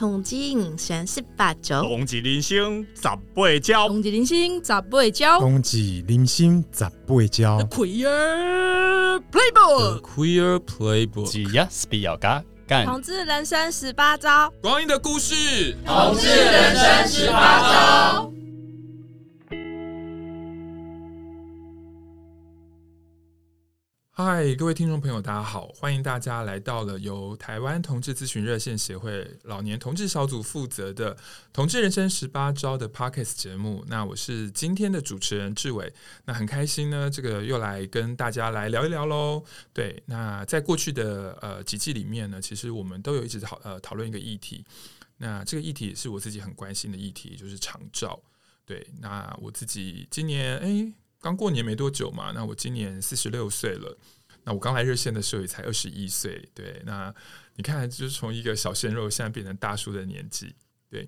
同治人生十八招，统治人生十八招，统治人生十八招，同治人生十八招。Queer Playbook，Queer Playbook，只要是比较嘎干。同治人生十八招，光阴的故事，统治人生十八招。嗨，各位听众朋友，大家好！欢迎大家来到了由台湾同志咨询热线协会老年同志小组负责的《同志人生十八招》的 Podcast 节目。那我是今天的主持人志伟，那很开心呢，这个又来跟大家来聊一聊喽。对，那在过去的呃几季里面呢，其实我们都有一直讨呃讨论一个议题。那这个议题也是我自己很关心的议题，就是长照。对，那我自己今年哎。刚过年没多久嘛，那我今年四十六岁了。那我刚来热线的时候也才二十一岁。对，那你看，就是从一个小鲜肉现在变成大叔的年纪。对，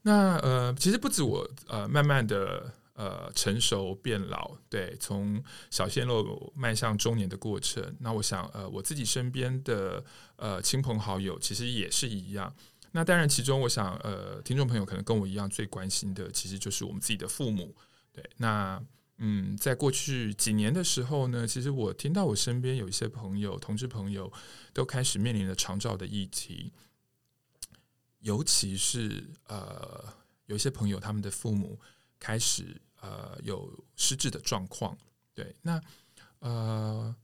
那呃，其实不止我呃，慢慢的呃成熟变老。对，从小鲜肉迈向中年的过程。那我想呃，我自己身边的呃亲朋好友其实也是一样。那当然，其中我想呃，听众朋友可能跟我一样最关心的，其实就是我们自己的父母。对，那。嗯，在过去几年的时候呢，其实我听到我身边有一些朋友、同志朋友都开始面临了长照的议题，尤其是呃，有一些朋友他们的父母开始呃有失智的状况。对，那呃，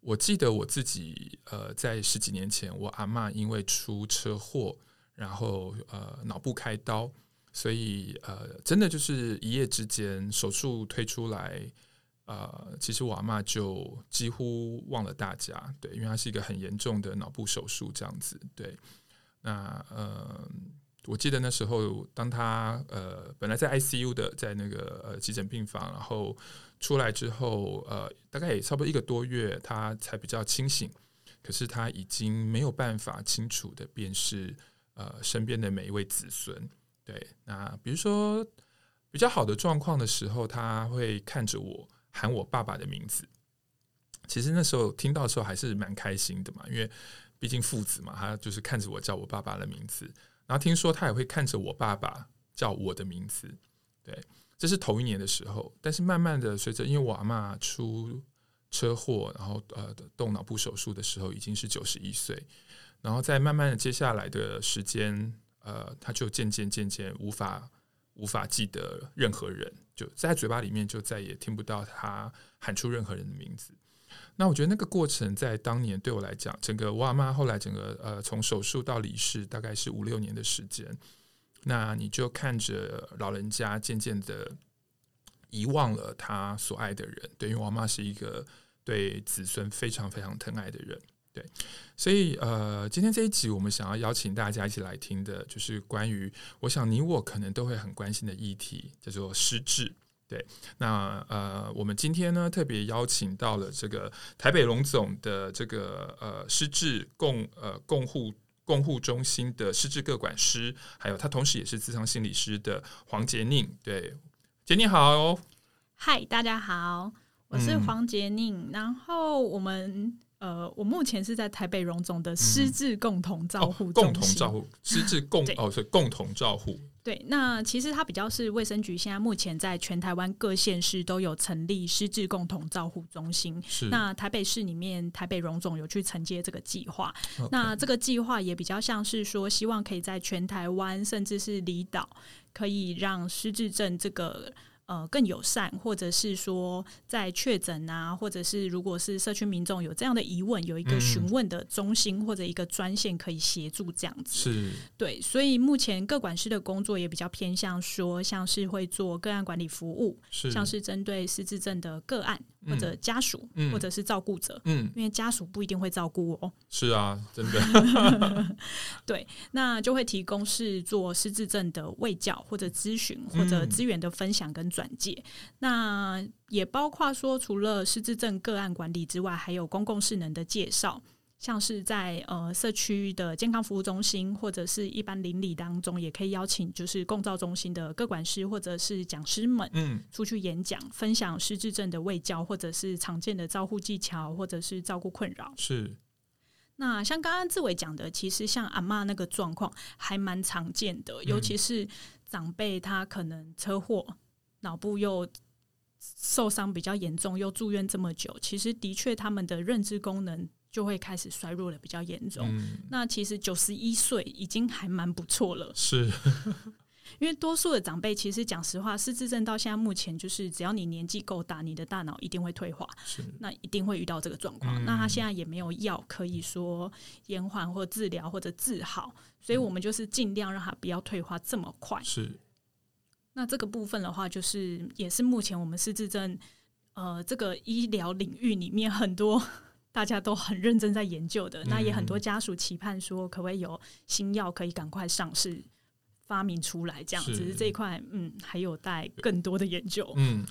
我记得我自己呃，在十几年前，我阿嬷因为出车祸，然后呃脑部开刀。所以，呃，真的就是一夜之间手术推出来，呃，其实我阿嬷就几乎忘了大家，对，因为它是一个很严重的脑部手术，这样子，对。那，呃，我记得那时候，当他呃本来在 ICU 的，在那个呃急诊病房，然后出来之后，呃，大概也差不多一个多月，他才比较清醒，可是他已经没有办法清楚的辨识呃身边的每一位子孙。对，那比如说比较好的状况的时候，他会看着我喊我爸爸的名字。其实那时候听到的时候还是蛮开心的嘛，因为毕竟父子嘛，他就是看着我叫我爸爸的名字。然后听说他也会看着我爸爸叫我的名字。对，这是头一年的时候。但是慢慢的随着，因为我阿嬷出车祸，然后呃动脑部手术的时候已经是九十一岁，然后在慢慢的接下来的时间。呃，他就渐渐渐渐无法无法记得任何人，就在嘴巴里面就再也听不到他喊出任何人的名字。那我觉得那个过程在当年对我来讲，整个我阿妈后来整个呃从手术到离世大概是五六年的时间。那你就看着老人家渐渐的遗忘了他所爱的人，对，因为我阿妈是一个对子孙非常非常疼爱的人。对，所以呃，今天这一集我们想要邀请大家一起来听的，就是关于我想你我可能都会很关心的议题，叫做失智。对，那呃，我们今天呢特别邀请到了这个台北荣总的这个呃失智共呃共护共护中心的失智各管师，还有他同时也是智商心理师的黄洁宁。对，洁宁好，嗨，大家好，我是黄洁宁，嗯、然后我们。呃，我目前是在台北荣总的失智共同照护、嗯哦、共同照护失智共哦，是共同照护。对，那其实它比较是卫生局现在目前在全台湾各县市都有成立失智共同照护中心。是，那台北市里面台北荣总有去承接这个计划。那这个计划也比较像是说，希望可以在全台湾甚至是离岛，可以让失智症这个。呃，更友善，或者是说在确诊啊，或者是如果是社区民众有这样的疑问，有一个询问的中心或者一个专线可以协助这样子。是，对，所以目前各管师的工作也比较偏向说，像是会做个案管理服务，是像是针对失智症的个案。或者家属，嗯、或者是照顾者，嗯，因为家属不一定会照顾我。是啊，真的。对，那就会提供是做失智症的卫教或者咨询或者资源的分享跟转介。嗯、那也包括说，除了失智症个案管理之外，还有公共势能的介绍。像是在呃社区的健康服务中心或者是一般邻里当中，也可以邀请就是共照中心的各管师或者是讲师们，嗯，出去演讲，嗯、分享失智症的卫教或者是常见的照护技巧或者是照顾困扰。是。那像刚刚志伟讲的，其实像阿妈那个状况还蛮常见的，尤其是长辈他可能车祸，脑部又受伤比较严重，又住院这么久，其实的确他们的认知功能就会开始衰弱的比较严重。嗯、那其实九十一岁已经还蛮不错了，是。因为多数的长辈，其实讲实话，失智症到现在目前就是，只要你年纪够大，你的大脑一定会退化，是那一定会遇到这个状况。嗯、那他现在也没有药可以说延缓或治疗或者治好，所以我们就是尽量让他不要退化这么快。是。那这个部分的话，就是也是目前我们失智症呃这个医疗领域里面很多大家都很认真在研究的。嗯、那也很多家属期盼说，可不可以有新药可以赶快上市？发明出来这样子，只是这一块，嗯，还有待更多的研究。嗯，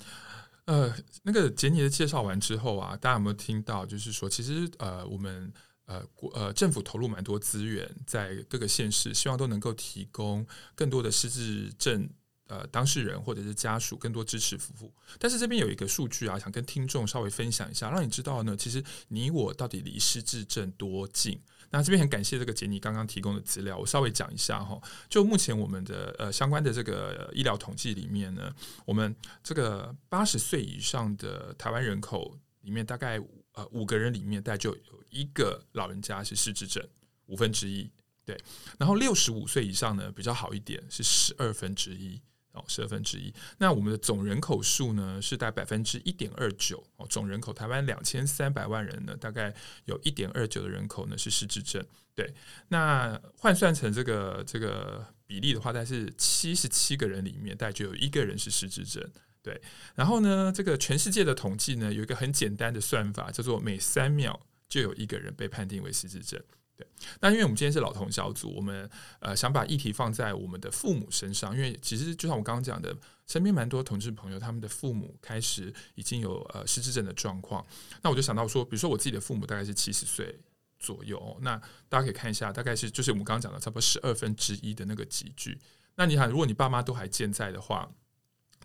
呃，那个杰尼的介绍完之后啊，大家有没有听到？就是说，其实呃，我们呃国呃政府投入蛮多资源在各个县市，希望都能够提供更多的失智症呃当事人或者是家属更多支持服务。但是这边有一个数据啊，想跟听众稍微分享一下，让你知道呢，其实你我到底离失智症多近。那这边很感谢这个杰尼刚刚提供的资料，我稍微讲一下哈。就目前我们的呃相关的这个医疗统计里面呢，我们这个八十岁以上的台湾人口里面，大概呃五个人里面，大概就有一个老人家是失智症，五分之一。对，然后六十五岁以上呢比较好一点，是十二分之一。哦，十二分之一。那我们的总人口数呢，是在百分之一点二九。哦，总人口台湾两千三百万人呢，大概有一点二九的人口呢是失智症。对，那换算成这个这个比例的话，大概是七十七个人里面，大概就有一个人是失智症。对，然后呢，这个全世界的统计呢，有一个很简单的算法，叫做每三秒就有一个人被判定为失智症。对，那因为我们今天是老同小组，我们呃想把议题放在我们的父母身上，因为其实就像我刚刚讲的，身边蛮多同志朋友，他们的父母开始已经有呃失智症的状况。那我就想到说，比如说我自己的父母大概是七十岁左右，那大家可以看一下，大概是就是我们刚刚讲的差不多十二分之一的那个集距。那你想，如果你爸妈都还健在的话，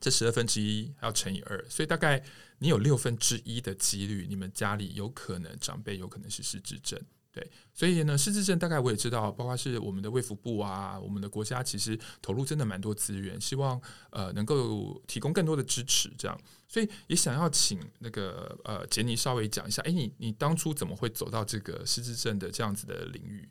这十二分之一还要乘以二，所以大概你有六分之一的几率，你们家里有可能长辈有可能是失智症。对，所以呢，失智症大概我也知道，包括是我们的卫福部啊，我们的国家其实投入真的蛮多资源，希望呃能够提供更多的支持，这样，所以也想要请那个呃杰尼稍微讲一下，哎，你你当初怎么会走到这个失智症的这样子的领域？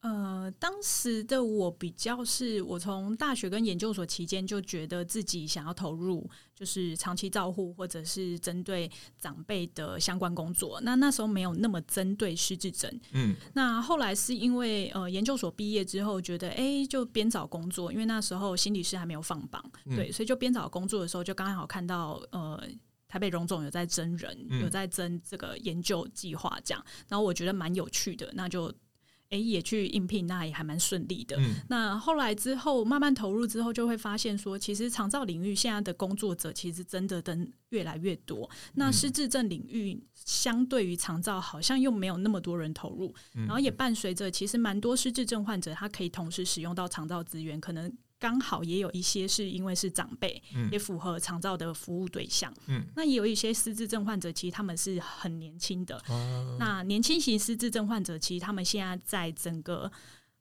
呃，当时的我比较是，我从大学跟研究所期间就觉得自己想要投入，就是长期照护或者是针对长辈的相关工作。那那时候没有那么针对失智症，嗯。那后来是因为呃研究所毕业之后，觉得哎，就边找工作，因为那时候心理师还没有放榜，嗯、对，所以就边找工作的时候，就刚好看到呃台北荣总有在征人，嗯、有在征这个研究计划这样，然后我觉得蛮有趣的，那就。诶，也去应聘，那也还蛮顺利的。嗯、那后来之后慢慢投入之后，就会发现说，其实长照领域现在的工作者其实真的等越来越多。那失智症领域相对于长照，好像又没有那么多人投入，嗯、然后也伴随着其实蛮多失智症患者，他可以同时使用到长照资源，可能。刚好也有一些是因为是长辈，嗯、也符合长照的服务对象。嗯，那也有一些失智症患者，其实他们是很年轻的。哦、那年轻型失智症患者，其实他们现在在整个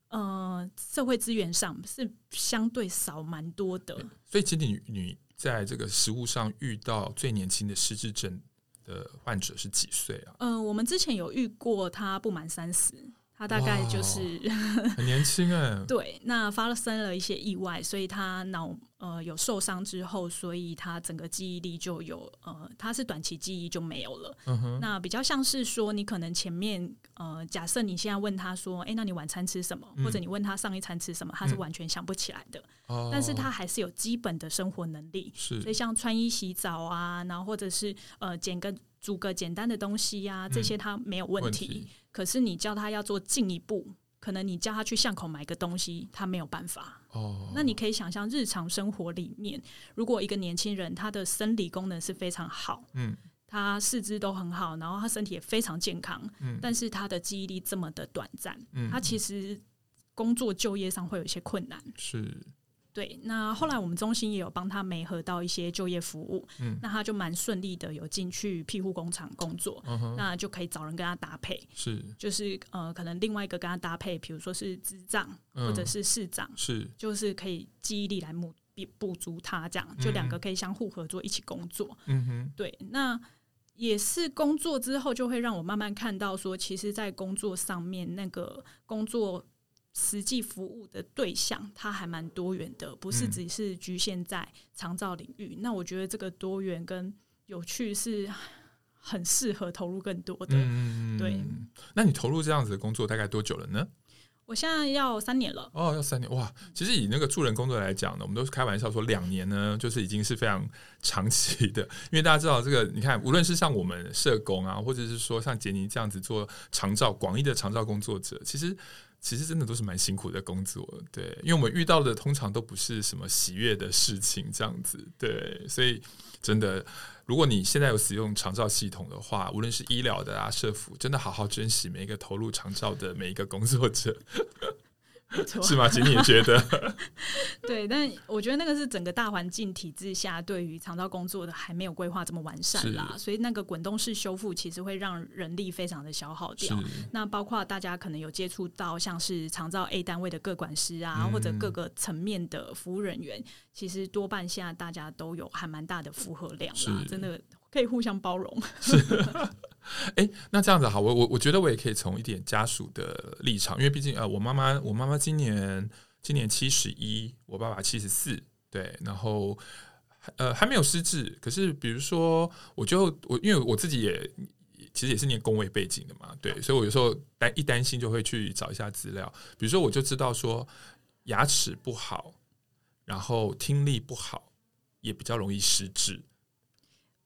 呃社会资源上是相对少蛮多的。所以，其实你你在这个实物上遇到最年轻的失智症的患者是几岁啊？嗯、呃，我们之前有遇过他不满三十。他大概就是 很年轻哎，对，那发生了一些意外，所以他脑呃有受伤之后，所以他整个记忆力就有呃，他是短期记忆就没有了。那比较像是说，你可能前面呃，假设你现在问他说，哎，那你晚餐吃什么？或者你问他上一餐吃什么，他是完全想不起来的。哦，但是他还是有基本的生活能力，是，所以像穿衣洗澡啊，然后或者是呃，捡个煮个简单的东西呀，这些他没有问题。可是你叫他要做进一步，可能你叫他去巷口买个东西，他没有办法。哦，那你可以想象日常生活里面，如果一个年轻人他的生理功能是非常好，嗯，他四肢都很好，然后他身体也非常健康，嗯，但是他的记忆力这么的短暂，嗯，他其实工作就业上会有一些困难。是。对，那后来我们中心也有帮他媒合到一些就业服务，嗯，那他就蛮顺利的有进去庇护工厂工作，嗯，那就可以找人跟他搭配，是，就是呃，可能另外一个跟他搭配，比如说是资长或者是市长，嗯，是，就是可以记忆力来补补足他这样，就两个可以相互合作一起工作，嗯哼，对，那也是工作之后就会让我慢慢看到说，其实，在工作上面那个工作。实际服务的对象，它还蛮多元的，不是只是局限在长照领域。嗯、那我觉得这个多元跟有趣是很适合投入更多的。嗯、对，那你投入这样子的工作大概多久了呢？我现在要三年了。哦，要三年哇！其实以那个助人工作来讲呢，我们都是开玩笑说两年呢，就是已经是非常长期的。因为大家知道这个，你看，无论是像我们社工啊，或者是说像杰尼这样子做长照广义的长照工作者，其实。其实真的都是蛮辛苦的工作，对，因为我们遇到的通常都不是什么喜悦的事情，这样子，对，所以真的，如果你现在有使用长照系统的话，无论是医疗的啊、社福，真的好好珍惜每一个投入长照的每一个工作者。是吗？其实你也觉得？对，但我觉得那个是整个大环境体制下，对于长照工作的还没有规划这么完善啦，所以那个滚动式修复其实会让人力非常的消耗掉。那包括大家可能有接触到像是长照 A 单位的各管师啊，嗯、或者各个层面的服务人员，其实多半现在大家都有还蛮大的负荷量啦，真的可以互相包容。是。哎、那这样子好，我我我觉得我也可以从一点家属的立场，因为毕竟呃，我妈妈我妈妈今年今年七十一，我爸爸七十四，对，然后呃还没有失智，可是比如说，我就我因为我自己也其实也是念公卫背景的嘛，对，所以我有时候担一担心就会去找一下资料，比如说我就知道说牙齿不好，然后听力不好，也比较容易失智。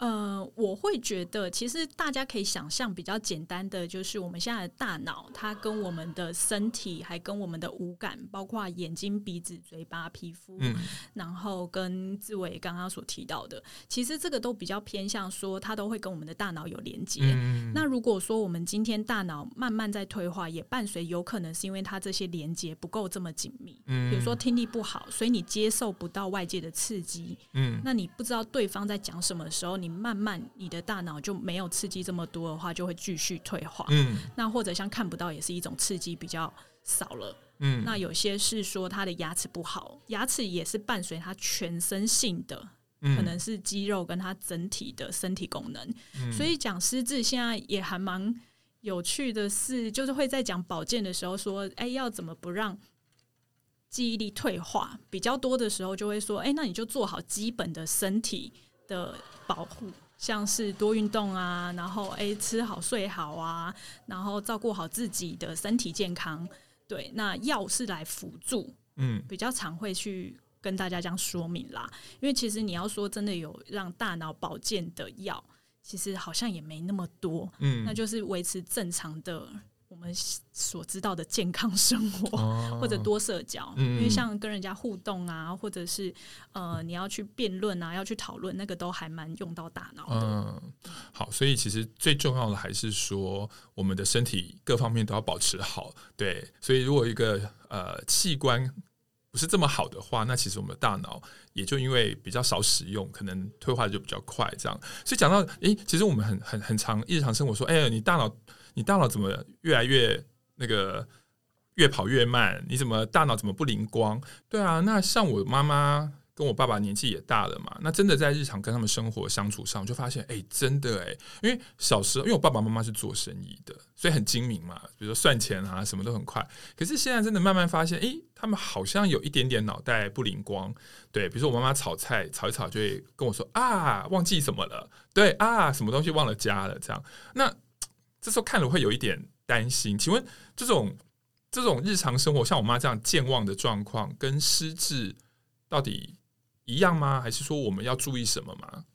呃，我会觉得，其实大家可以想象比较简单的，就是我们现在的大脑，它跟我们的身体，还跟我们的五感，包括眼睛、鼻子、嘴巴、皮肤，嗯、然后跟志伟刚刚所提到的，其实这个都比较偏向说，它都会跟我们的大脑有连接。嗯、那如果说我们今天大脑慢慢在退化，也伴随有可能是因为它这些连接不够这么紧密。嗯、比如说听力不好，所以你接受不到外界的刺激。嗯，那你不知道对方在讲什么的时候，你。慢慢，你的大脑就没有刺激这么多的话，就会继续退化。嗯，那或者像看不到，也是一种刺激比较少了。嗯，那有些是说他的牙齿不好，牙齿也是伴随他全身性的，嗯、可能是肌肉跟他整体的身体功能。嗯、所以讲失智现在也还蛮有趣的是，就是会在讲保健的时候说，哎，要怎么不让记忆力退化？比较多的时候就会说，哎，那你就做好基本的身体的保护，像是多运动啊，然后诶、欸、吃好睡好啊，然后照顾好自己的身体健康。对，那药是来辅助，嗯，比较常会去跟大家这样说明啦。因为其实你要说真的有让大脑保健的药，其实好像也没那么多，嗯，那就是维持正常的。我们所知道的健康生活，哦、或者多社交，嗯、因为像跟人家互动啊，或者是呃，你要去辩论啊，要去讨论，那个都还蛮用到大脑的。嗯，好，所以其实最重要的还是说，我们的身体各方面都要保持好。对，所以如果一个呃器官不是这么好的话，那其实我们的大脑也就因为比较少使用，可能退化的就比较快。这样，所以讲到，诶，其实我们很很很常日常生活说，哎，你大脑。你大脑怎么越来越那个越跑越慢？你怎么大脑怎么不灵光？对啊，那像我妈妈跟我爸爸年纪也大了嘛，那真的在日常跟他们生活相处上，就发现哎、真的哎、因为小时候因为我爸爸妈妈是做生意的，所以很精明嘛，比如说算钱啊什么都很快。可是现在真的慢慢发现，哎、他们好像有一点点脑袋不灵光。对，比如说我妈妈炒菜炒一炒，就会跟我说啊，忘记什么了？对啊，什么东西忘了加了？这样那。这时候看了会有一点担心，请问这种这种日常生活，像我妈这样健忘的状况，跟失智到底一样吗？还是说我们要注意什么吗？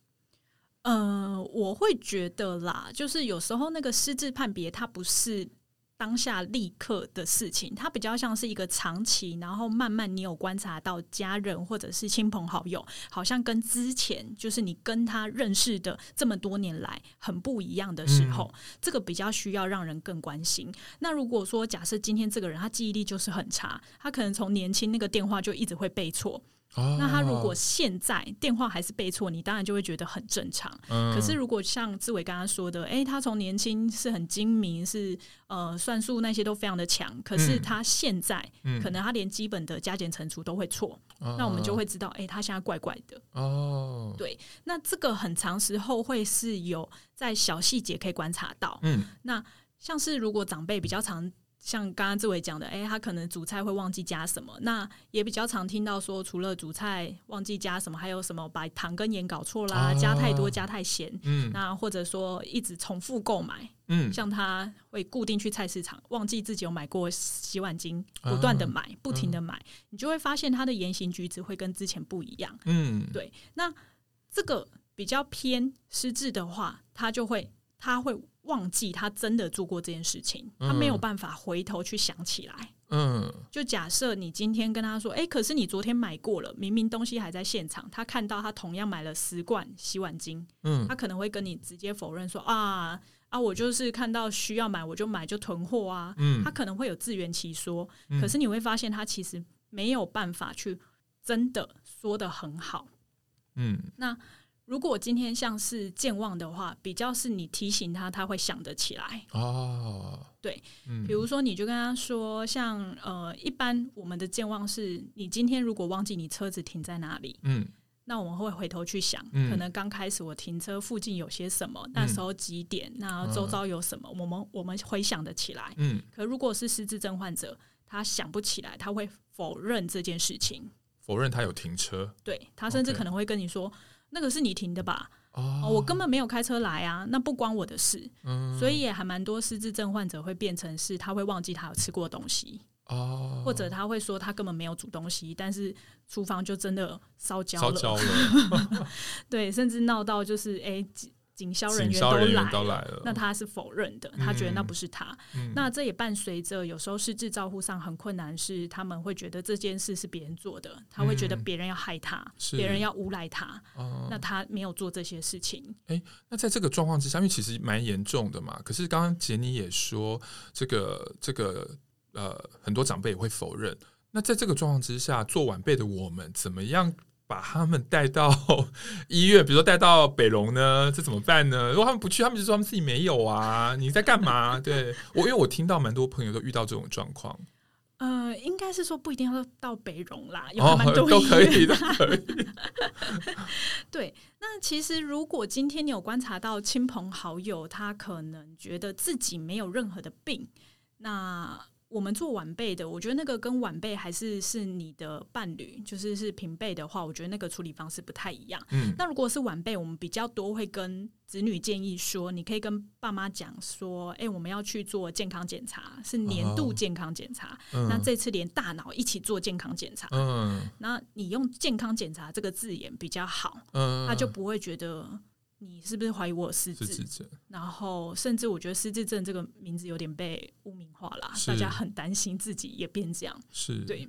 呃，我会觉得啦，就是有时候那个失智判别，它不是。当下立刻的事情，它比较像是一个长期，然后慢慢你有观察到家人或者是亲朋好友，好像跟之前就是你跟他认识的这么多年来很不一样的时候，嗯、这个比较需要让人更关心。那如果说假设今天这个人他记忆力就是很差，他可能从年轻那个电话就一直会背错。哦，那他如果现在电话还是背错，你当然就会觉得很正常。嗯，可是如果像志伟刚刚说的，哎、欸，他从年轻是很精明，是呃算术那些都非常的强，可是他现在、嗯、可能他连基本的加减乘除都会错、嗯，那我们就会知道，哎、欸，他现在怪怪的。哦，对，那这个很长时候会是有在小细节可以观察到。嗯，那像是如果长辈比较常。像刚刚志伟讲的，哎、欸，他可能煮菜会忘记加什么，那也比较常听到说，除了煮菜忘记加什么，还有什么把糖跟盐搞错啦、啊，加太多加太咸，嗯，那或者说一直重复购买，嗯，像他会固定去菜市场，忘记自己有买过洗碗巾，不断的买，啊、不停的买、嗯，你就会发现他的言行举止会跟之前不一样，嗯，对，那这个比较偏失智的话，他就会他会。忘记他真的做过这件事情，他没有办法回头去想起来。嗯，就假设你今天跟他说：“哎、欸，可是你昨天买过了，明明东西还在现场。”他看到他同样买了十罐洗碗巾，嗯，他可能会跟你直接否认说：“啊啊，我就是看到需要买我就买就囤货啊。”嗯，他可能会有自圆其说，可是你会发现他其实没有办法去真的说的很好。嗯，那。如果今天像是健忘的话，比较是你提醒他，他会想得起来。哦，对，嗯，比如说你就跟他说，像呃，一般我们的健忘是，你今天如果忘记你车子停在哪里，嗯，那我们会回头去想，嗯，可能刚开始我停车附近有些什么，嗯，那时候几点，那周遭有什么，嗯，我们我们回想得起来。嗯，可如果是失智症患者，他想不起来，他会否认这件事情，否认他有停车，对，他甚至可能会跟你说。Okay. 那个是你停的吧？哦、oh，我根本没有开车来啊，那不关我的事。嗯，所以也还蛮多失智症患者会变成是，他会忘记他有吃过东西，哦，或者他会说他根本没有煮东西，但是厨房就真的烧焦了，烧焦了，对，甚至闹到就是哎。欸警消人员都来了，那他是否认的，他觉得那不是他。嗯、那这也伴随着有时候失智照护上很困难，是他们会觉得这件事是别人做的，他会觉得别人要害他，别、嗯、人要诬赖他、嗯。那他没有做这些事情。哎、欸，那在这个状况之下，因为其实蛮严重的嘛。可是刚刚杰尼也说，这个这个呃，很多长辈也会否认。那在这个状况之下，做晚辈的我们怎么样？把他们带到 医院，比如说带到北荣呢，这怎么办呢？如果他们不去，他们就说他们自己没有啊。你在干嘛？对我，因为我听到蛮多朋友都遇到这种状况。呃，应该是说不一定要到北荣啦，有蛮多、哦、都可以的。可 以对，那其实如果今天你有观察到亲朋好友，他可能觉得自己没有任何的病，那。我们做晚辈的，我觉得那个跟晚辈还是是你的伴侣，就是是平辈的话，我觉得那个处理方式不太一样。嗯，那如果是晚辈，我们比较多会跟子女建议说，你可以跟爸妈讲说，哎、欸，我们要去做健康检查，是年度健康检查。哦、那这次连大脑一起做健康检查。嗯，那你用健康检查这个字眼比较好，嗯，他就不会觉得。你是不是怀疑我有失智症？然后甚至我觉得失智症这个名字有点被污名化了，大家很担心自己也变这样。是，对，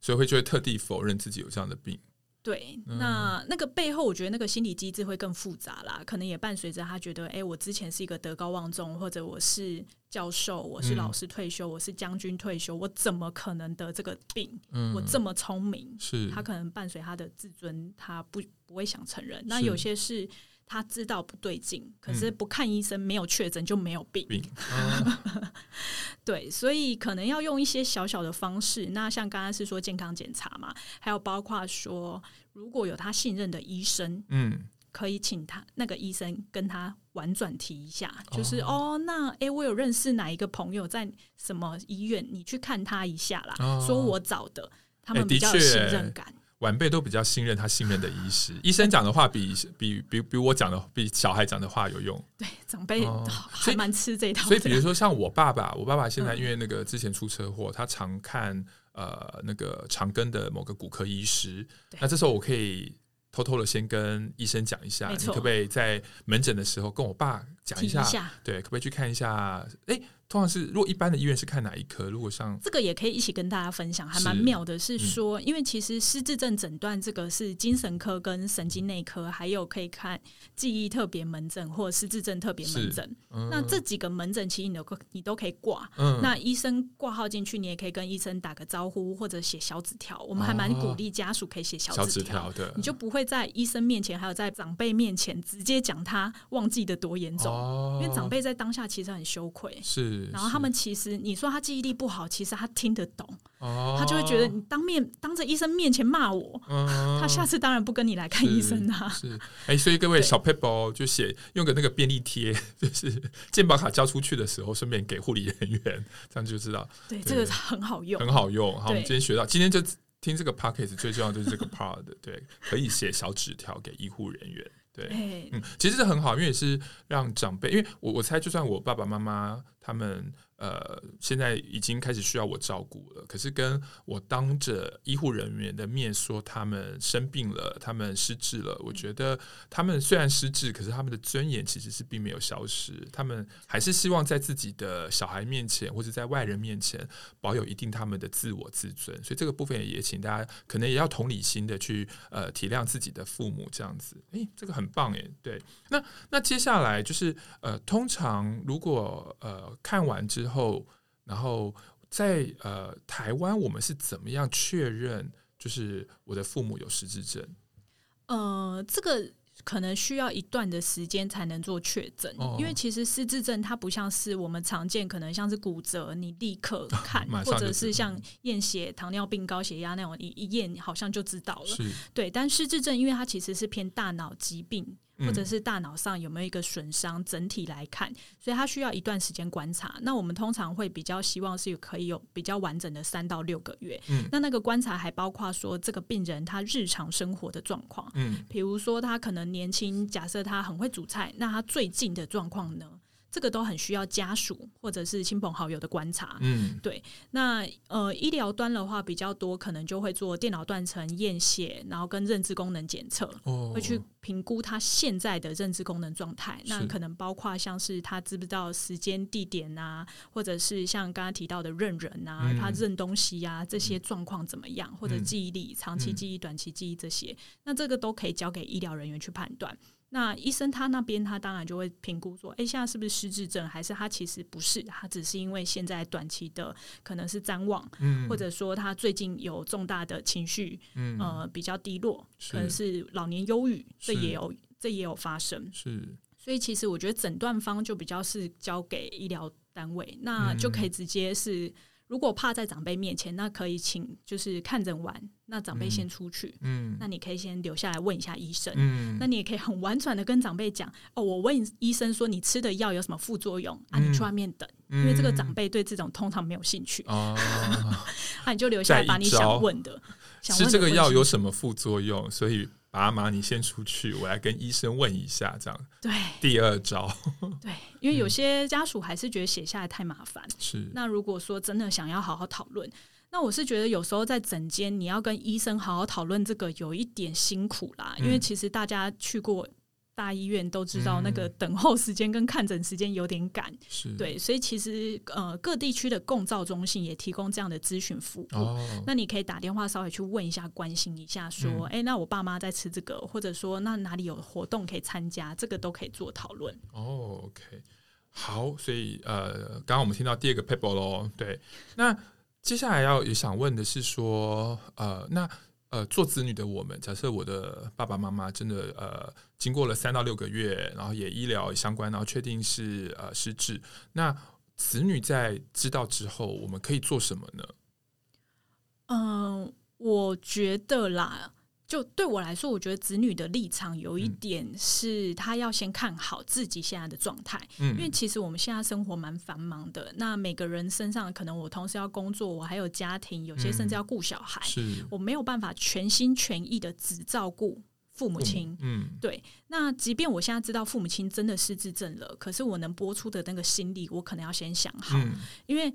所以会就会特地否认自己有这样的病。对，那那个背后，我觉得那个心理机制会更复杂啦，可能也伴随着他觉得，哎，我之前是一个德高望重，或者我是教授，我是老师退休，嗯、我是将军退休，我怎么可能得这个病？嗯、我这么聪明，是他可能伴随他的自尊，他不不会想承认。那有些是。他知道不对劲，可是不看医生，没有确诊就没有病。病啊、对，所以可能要用一些小小的方式。那像刚刚是说健康检查嘛，还有包括说，如果有他信任的医生，嗯，可以请他那个医生跟他婉转提一下，就是哦，哦，那哎，我有认识哪一个朋友在什么医院，你去看他一下啦。哦、说我找的，他们比较有信任感。晚辈都比较信任他信任的医师，医生讲的话比比比比我讲的比小孩讲的话有用。对，长辈还蛮吃这套的。所以，比如说像我爸爸，我爸爸现在因为那个之前出车祸，他常看呃那个长庚的某个骨科医师。那这时候我可以偷偷的先跟医生讲一下，你可不可以在门诊的时候跟我爸讲一下，对，可不可以去看一下？哎。通常是，如果一般的医院是看哪一科？如果像这个也可以一起跟大家分享，还蛮妙的。是说，因为其实失智症诊断这个是精神科跟神经内科，还有可以看记忆特别门诊或者失智症特别门诊。嗯、那这几个门诊其实你都你都可以挂。嗯、那医生挂号进去，你也可以跟医生打个招呼，或者写小纸条。我们还蛮鼓励家属可以写小纸条的，你就不会在医生面前，还有在长辈面前直接讲他忘记的多严重。哦、因为长辈在当下其实很羞愧。是。然后他们其实，你说他记忆力不好，其实他听得懂，他就会觉得你当面当着医生面前骂我，他下次当然不跟你来看医生啦。是，哎，所以各位小撇步就写用个那个便利贴，就是健保卡交出去的时候，顺便给护理人员，这样就知道。对，这个很好用，很好用。好，我们今天学到，今天就听这个 podcast 最重要就是这个 part 的，对，可以写小纸条给医护人员。对，嗯，其实这很好，因为也是让长辈，因为我我猜，就算我爸爸妈妈他们。呃，现在已经开始需要我照顾了。可是跟我当着医护人员的面说他们生病了，他们失智了，我觉得他们虽然失智，可是他们的尊严其实是并没有消失。他们还是希望在自己的小孩面前或者在外人面前保有一定他们的自我自尊。所以这个部分也请大家可能也要同理心的去呃体谅自己的父母这样子。诶，这个很棒诶。对，那那接下来就是呃，通常如果呃看完之后。然后，然后在呃台湾，我们是怎么样确认就是我的父母有失智症？呃，这个可能需要一段的时间才能做确诊，哦、因为其实失智症它不像是我们常见，可能像是骨折，你立刻 看，或者是像验血、糖尿病、高血压那种，一一验好像就知道了。是对，但失智症因为它其实是偏大脑疾病。或者是大脑上有没有一个损伤，整体来看，所以它需要一段时间观察。那我们通常会比较希望是可以有比较完整的三到六个月。嗯，那那个观察还包括说这个病人他日常生活的状况，嗯，比如说他可能年轻，假设他很会煮菜，那他最近的状况呢？这个都很需要家属或者是亲朋好友的观察。嗯，对。那呃，医疗端的话比较多，可能就会做电脑断层验血，然后跟认知功能检测，哦、会去评估他现在的认知功能状态。那可能包括像是他知不知道时间、地点啊，或者是像刚刚提到的认人啊，嗯、他认东西啊这些状况怎么样，或者记忆力、长期记忆、短期记忆这些，嗯、那这个都可以交给医疗人员去判断。那医生他那边，他当然就会评估说，哎，现在是不是失智症，还是他其实不是，他只是因为现在短期的可能是谵妄，嗯，或者说他最近有重大的情绪，嗯，呃，比较低落，可能是。老年忧郁，这也有这也有发生，是，所以其实我觉得诊断方就比较是交给医疗单位，那就可以直接是。如果怕在长辈面前，那可以请就是看诊完，那长辈先出去。嗯，那你可以先留下来问一下医生。嗯，那你也可以很婉转的跟长辈讲哦，我问医生说你吃的药有什么副作用啊？你去外面等，因为这个长辈对这种通常没有兴趣。哦，那你就留下来把你想问的，吃这个药有什么副作用？所以。阿妈，你先出去，我来跟医生问一下，这样。对，第二招。对，因为有些家属还是觉得写下来太麻烦。是、嗯。那如果说真的想要好好讨论，那我是觉得有时候在诊间你要跟医生好好讨论这个，有一点辛苦啦。嗯、因为其实大家去过。大医院都知道那个等候时间跟看诊时间有点赶，是。对，所以其实呃各地区的共照中心也提供这样的咨询服务。哦、那你可以打电话稍微去问一下，关心一下，说，哎、嗯欸，那我爸妈在吃这个，或者说那哪里有活动可以参加，这个都可以做讨论。哦，OK，好，所以呃，刚刚我们听到第二个 paper 喽，对，那接下来要也想问的是说，呃，那。呃，做子女的我们，假设我的爸爸妈妈真的呃，经过了三到六个月，然后也医疗相关，然后确定是呃失智，那子女在知道之后，我们可以做什么呢？嗯、呃，我觉得啦。就对我来说，我觉得子女的立场有一点是，他要先看好自己现在的状态。嗯，因为其实我们现在生活蛮繁忙的，那每个人身上可能我同时要工作，我还有家庭，有些甚至要顾小孩，是我没有办法全心全意的只照顾父母亲。嗯，对。那即便我现在知道父母亲真的失智症了，可是我能播出的那个心力，我可能要先想好，因为。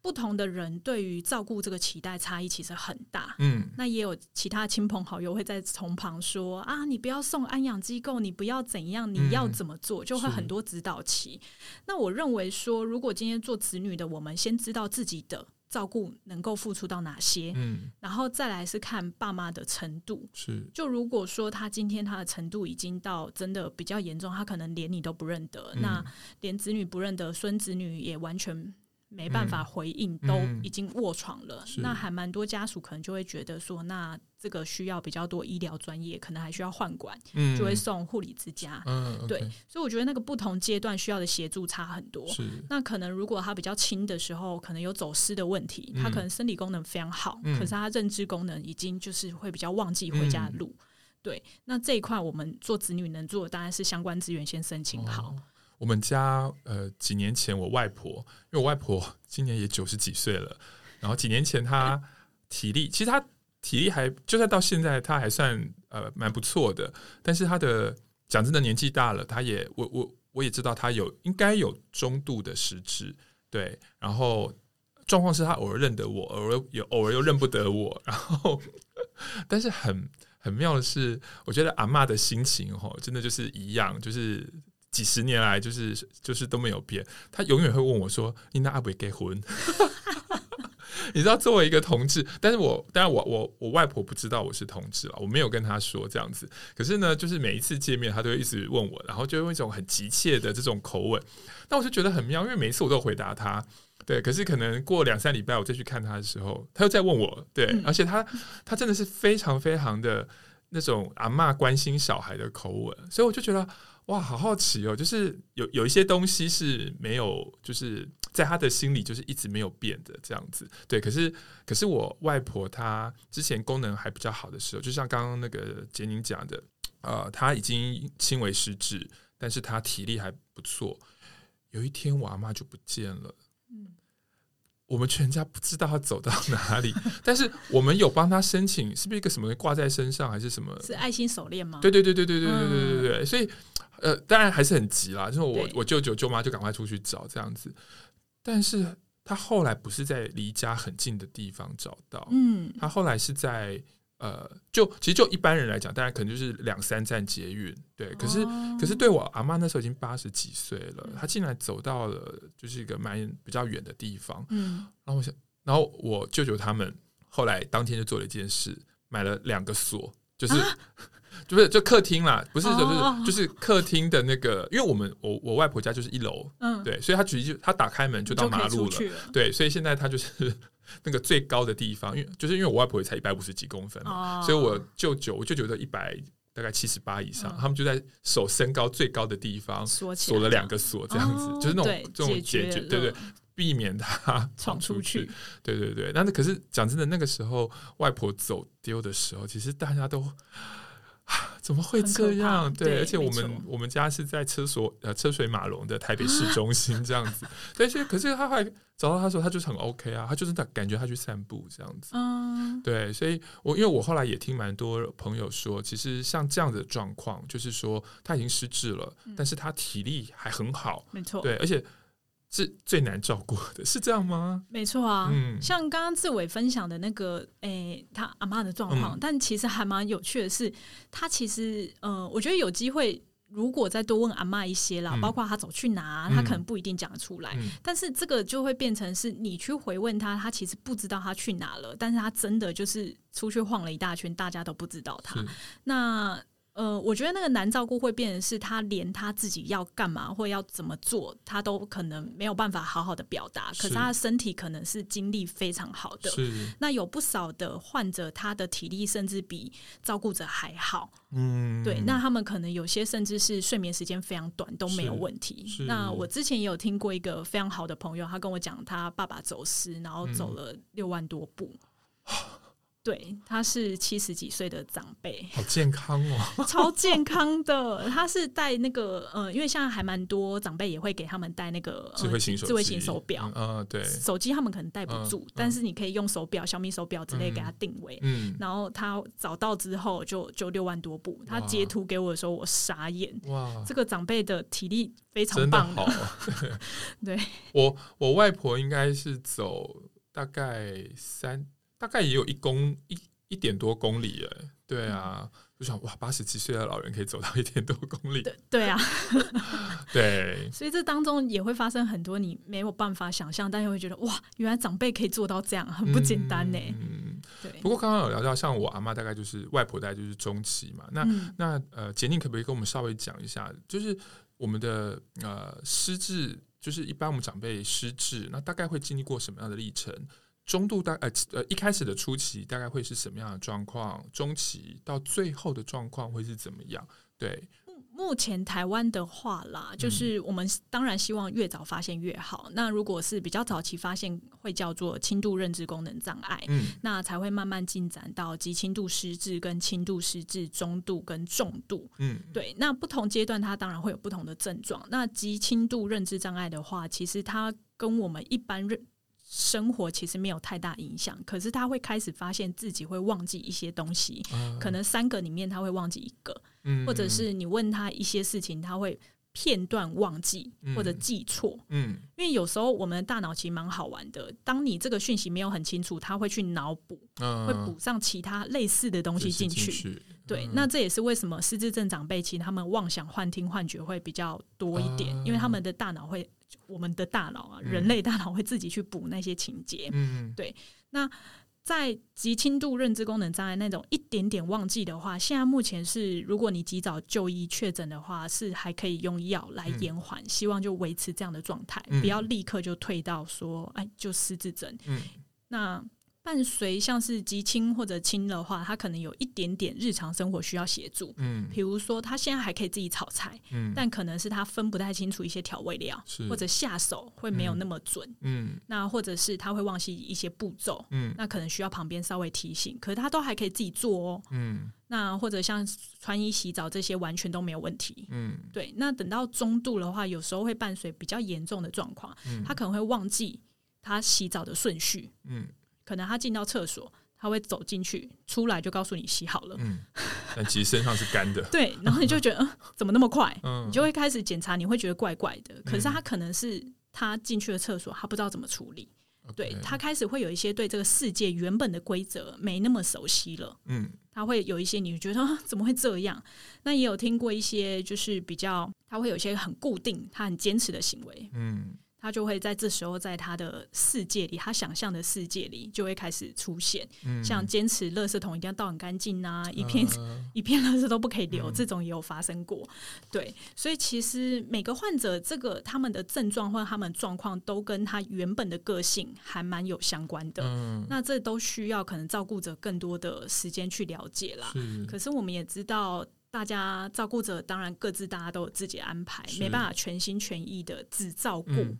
不同的人对于照顾这个期待差异其实很大，嗯，那也有其他亲朋好友会在从旁说啊，你不要送安养机构，你不要怎样，你要怎么做，嗯、就会很多指导期。那我认为说，如果今天做子女的，我们先知道自己的照顾能够付出到哪些，嗯，然后再来是看爸妈的程度，是。就如果说他今天他的程度已经到真的比较严重，他可能连你都不认得，嗯、那连子女不认得，孙子女也完全。没办法回应，嗯、都已经卧床了。嗯、那还蛮多家属可能就会觉得说，那这个需要比较多医疗专业，可能还需要换管，嗯、就会送护理之家。嗯、对，所以我觉得那个不同阶段需要的协助差很多。是那可能如果他比较轻的时候，可能有走失的问题，他可能生理功能非常好，嗯、可是他认知功能已经就是会比较忘记回家的路。嗯、对，那这一块我们做子女能做的当然是相关资源先申请好。哦我们家呃几年前，我外婆，因为我外婆 今年也九十几岁了，然后几年前她体力，其实她体力还就算到现在，她还算呃蛮不错的。但是她的讲真的年纪大了，她也我我我也知道她有应该有中度的失智，对。然后状况是她偶尔认得我，偶尔有偶尔又认不得我。然后 但是很很妙的是，我觉得阿嬷的心情齁，真的就是一样，就是。几十年来，就是就是都没有变。他永远会问我说：“你那阿伟结婚？” 你知道，作为一个同志，但是我当然我我我外婆不知道我是同志了，我没有跟她说这样子。可是呢，就是每一次见面，她都会一直问我，然后就用一种很急切的这种口吻。那我就觉得很妙，因为每一次我都回答她。对，可是可能过两三礼拜，我再去看她的时候，她又在问我。对，嗯、而且她她真的是非常非常的那种阿嬷关心小孩的口吻，所以我就觉得。哇，好好奇哦！就是有有一些东西是没有，就是在他的心里就是一直没有变的这样子。对，可是可是我外婆她之前功能还比较好的时候，就像刚刚那个杰宁讲的，呃，她已经轻微失智，但是她体力还不错。有一天我阿妈就不见了。嗯我们全家不知道他走到哪里，但是我们有帮他申请，是不是一个什么挂在身上还是什么？是爱心手链吗？对对对对对对对对对对。所以呃，当然还是很急啦，就是我我舅舅舅妈就赶快出去找这样子。但是他后来不是在离家很近的地方找到，嗯，他后来是在。呃，就其实就一般人来讲，当然可能就是两三站捷运，对。可是、哦、可是对我阿妈那时候已经八十几岁了，她竟然走到了就是一个蛮比较远的地方，嗯。然后我想，然后我舅舅他们后来当天就做了一件事，买了两个锁，就是、啊、就是就客厅啦，不是就是、哦、就是客厅的那个，因为我们我我外婆家就是一楼，嗯，对，所以他直接就他打开门就到马路了，了。对，所以现在他就是。那个最高的地方，因为就是因为我外婆也才一百五十几公分嘛，哦、所以我舅舅我舅舅都一百大概七十八以上，嗯、他们就在手身高最高的地方锁了两个锁，这样子，哦、就是那种这种解决，对对，避免他闯出去。对对对，但是可是讲真的，那个时候外婆走丢的时候，其实大家都。怎么会这样？对，对，而且我们我们家是在车所呃车水马龙的台北市中心这样子，对，所以可是他后来找到他说他就是很 OK 啊，他就是他感觉他去散步这样子，嗯，对，所以我因为我后来也听蛮多朋友说，其实像这样的状况，就是说他已经失智了，嗯、但是他体力还很好，没错，对，而且。是最难照顾的，是这样吗？没错啊，嗯，像刚刚志伟分享的那个，诶、欸，他阿妈的状况，嗯、但其实还蛮有趣的是，他其实，呃，我觉得有机会，如果再多问阿妈一些啦，嗯、包括他走去哪，他可能不一定讲得出来，嗯、但是这个就会变成是你去回问他，他其实不知道他去哪了，但是他真的就是出去晃了一大圈，大家都不知道他，那。呃，我觉得那个难照顾会变成是他连他自己要干嘛或要怎么做，他都可能没有办法好好的表达。可是他的身体可能是精力非常好的。那有不少的患者，他的体力甚至比照顾者还好。嗯。对，那他们可能有些甚至是睡眠时间非常短都没有问题。那我之前也有听过一个非常好的朋友，他跟我讲，他爸爸走失，然后走了六万多步。嗯 对，他是七十几岁的长辈，好健康哦，超健康的。他是戴那个呃，因为现在还蛮多长辈也会给他们戴那个、呃、智慧型手智慧型手表，嗯，对，手机他们可能戴不住，嗯、但是你可以用手表、小米手表之类给他定位，嗯，然后他找到之后就就六万多步，他截图给我的时候我傻眼，哇，这个长辈的体力非常棒的，的 对，我我外婆应该是走大概三。大概也有一公一一点多公里哎，对啊，就想哇，八十七岁的老人可以走到一点多公里，对对啊，对，所以这当中也会发生很多你没有办法想象，但又会觉得哇，原来长辈可以做到这样，很不简单呢。嗯，对。不过刚刚有聊到，像我阿妈大概就是外婆，大概就是中期嘛。那、嗯、那呃，杰宁可不可以跟我们稍微讲一下，就是我们的呃失智，就是一般我们长辈失智，那大概会经历过什么样的历程？中度大呃呃一开始的初期大概会是什么样的状况？中期到最后的状况会是怎么样？对，目前台湾的话啦，就是我们当然希望越早发现越好。嗯、那如果是比较早期发现，会叫做轻度认知功能障碍，嗯，那才会慢慢进展到极轻度失智、跟轻度失智、中度跟重度，嗯，对。那不同阶段它当然会有不同的症状。那极轻度认知障碍的话，其实它跟我们一般认生活其实没有太大影响，可是他会开始发现自己会忘记一些东西，嗯、可能三个里面他会忘记一个，嗯、或者是你问他一些事情，他会片段忘记或者记错，嗯，因为有时候我们的大脑其实蛮好玩的，当你这个讯息没有很清楚，他会去脑补，嗯、会补上其他类似的东西进去，对，嗯、那这也是为什么失智症长辈其实他们妄想、幻听、幻觉会比较多一点，嗯、因为他们的大脑会。我们的大脑啊，人类大脑会自己去补那些情节。嗯，对。那在极轻度认知功能障碍那种一点点忘记的话，现在目前是，如果你及早就医确诊的话，是还可以用药来延缓，嗯、希望就维持这样的状态，嗯、不要立刻就退到说，哎，就失智症。嗯，那。伴随像是极轻或者轻的话，他可能有一点点日常生活需要协助。嗯，比如说他现在还可以自己炒菜，嗯，但可能是他分不太清楚一些调味料，或者下手会没有那么准。嗯，那或者是他会忘记一些步骤。嗯，那可能需要旁边稍微提醒。可是他都还可以自己做哦。嗯，那或者像穿衣、洗澡这些完全都没有问题。嗯，对。那等到中度的话，有时候会伴随比较严重的状况。嗯，他可能会忘记他洗澡的顺序。嗯。可能他进到厕所，他会走进去，出来就告诉你洗好了。嗯，但其实身上是干的。对，然后你就觉得，嗯，怎么那么快？嗯，你就会开始检查，你会觉得怪怪的。可是他可能是他进去了厕所，他不知道怎么处理。嗯，对，他开始会有一些对这个世界原本的规则没那么熟悉了。嗯，他会有一些你觉得怎么会这样？那也有听过一些，就是比较他会有一些很固定、他很坚持的行为。嗯。他就会在这时候，在他的世界里，他想象的世界里，就会开始出现，嗯、像坚持垃圾桶一定要倒很干净啊，一片、呃、一片垃圾都不可以留，嗯、这种也有发生过。对，所以其实每个患者，这个他们的症状或者他们状况，都跟他原本的个性还蛮有相关的。嗯、那这都需要可能照顾者更多的时间去了解啦。是可是我们也知道，大家照顾者当然各自大家都有自己安排，没办法全心全意的只照顾。嗯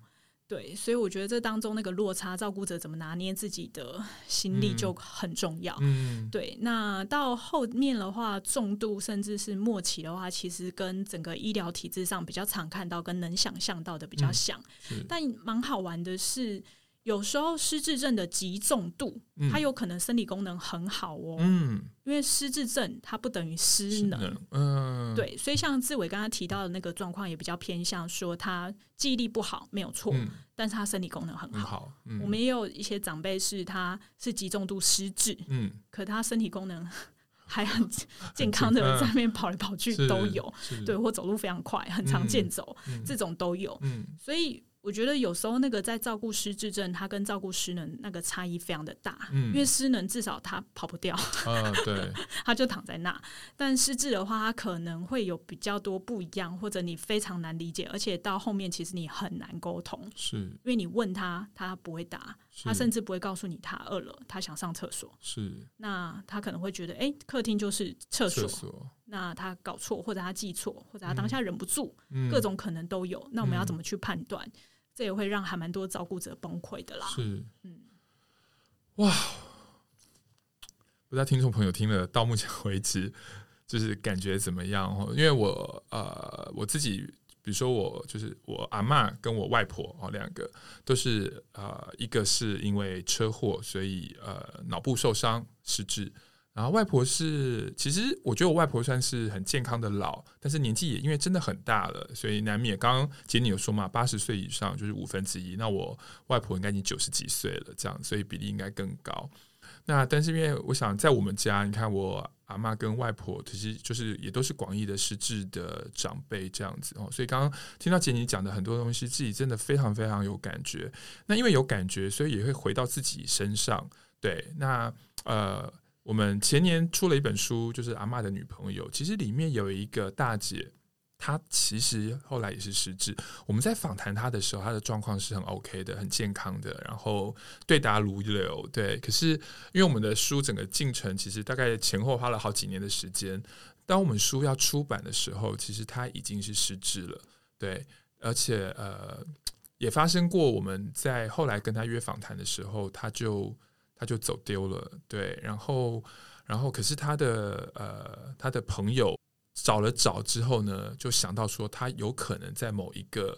对，所以我觉得这当中那个落差，照顾者怎么拿捏自己的心力就很重要。嗯，对。那到后面的话，重度甚至是末期的话，其实跟整个医疗体制上比较常看到，跟能想象到的比较像。嗯，但蛮好玩的是。有时候失智症的极重度，它有可能生理功能很好哦。嗯，因为失智症它不等于失能。嗯，对，所以像志伟刚刚提到的那个状况，也比较偏向说他记忆力不好，没有错，嗯、但是他生理功能很好。好嗯、我们也有一些长辈是他是极重度失智，嗯，可他身体功能 还很健康的，在那边跑来跑去都有，对，或走路非常快，很常健走，嗯、这种都有。嗯，所以。我觉得有时候那个在照顾失智症，他跟照顾失能那个差异非常的大，嗯、因为失能至少他跑不掉，啊、对，他就躺在那。但失智的话，他可能会有比较多不一样，或者你非常难理解，而且到后面其实你很难沟通，是因为你问他，他不会答，他甚至不会告诉你他饿了，他想上厕所，是。那他可能会觉得，哎，客厅就是厕所，那他搞错，或者他记错，或者他当下忍不住，嗯、各种可能都有。那我们要怎么去判断？嗯这也会让还蛮多照顾者崩溃的啦。是，嗯，哇，不知道听众朋友听了到目前为止，就是感觉怎么样？因为我呃我自己，比如说我就是我阿嬷跟我外婆哦，两个都是呃一个是因为车祸，所以呃脑部受伤失智。然后外婆是，其实我觉得我外婆算是很健康的老，但是年纪也因为真的很大了，所以难免。刚刚杰尼有说嘛，八十岁以上就是五分之一，那我外婆应该已经九十几岁了，这样，所以比例应该更高。那但是因为我想在我们家，你看我阿妈跟外婆，其实就是也都是广义的失智的长辈这样子哦，所以刚刚听到杰尼讲的很多东西，自己真的非常非常有感觉。那因为有感觉，所以也会回到自己身上。对，那呃。我们前年出了一本书，就是阿嬷的女朋友。其实里面有一个大姐，她其实后来也是失智。我们在访谈她的时候，她的状况是很 OK 的，很健康的，然后对答如流。对，可是因为我们的书整个进程其实大概前后花了好几年的时间。当我们书要出版的时候，其实她已经是失智了。对，而且呃，也发生过我们在后来跟她约访谈的时候，她就。他就走丢了，对，然后，然后，可是他的呃，他的朋友找了找之后呢，就想到说他有可能在某一个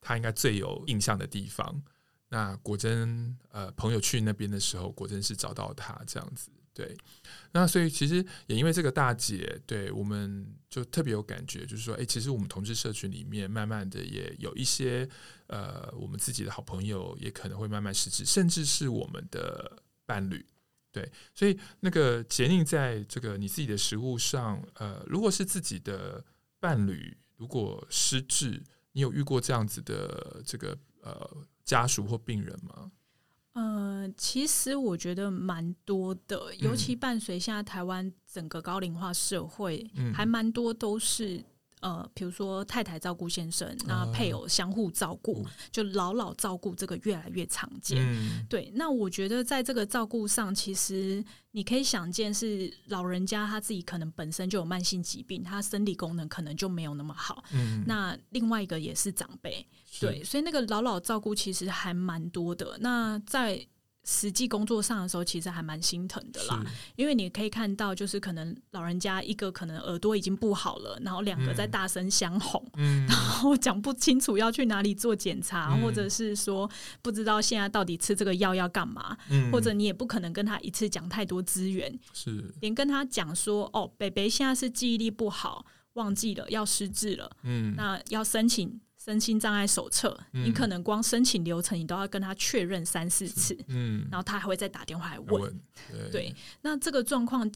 他应该最有印象的地方。那果真，呃，朋友去那边的时候，果真是找到他这样子，对。那所以其实也因为这个大姐，对，我们就特别有感觉，就是说，哎，其实我们同志社群里面，慢慢的也有一些。呃，我们自己的好朋友也可能会慢慢失智，甚至是我们的伴侣，对，所以那个杰宁在这个你自己的食物上，呃，如果是自己的伴侣如果失智，你有遇过这样子的这个呃家属或病人吗？呃，其实我觉得蛮多的，尤其伴随现在台湾整个高龄化社会，嗯、还蛮多都是。呃，比如说太太照顾先生，那配偶相互照顾，哦、就老老照顾这个越来越常见。嗯、对，那我觉得在这个照顾上，其实你可以想见，是老人家他自己可能本身就有慢性疾病，他生理功能可能就没有那么好。嗯，那另外一个也是长辈，是对，所以那个老老照顾其实还蛮多的。那在实际工作上的时候，其实还蛮心疼的啦，因为你可以看到，就是可能老人家一个可能耳朵已经不好了，然后两个在大声相哄，嗯、然后讲不清楚要去哪里做检查，嗯、或者是说不知道现在到底吃这个药要干嘛，嗯、或者你也不可能跟他一次讲太多资源，是。连跟他讲说哦，北北现在是记忆力不好，忘记了要失智了，嗯，那要申请。身心障碍手册，嗯、你可能光申请流程，你都要跟他确认三四次，嗯，然后他还会再打电话来问，对，对，那这个状况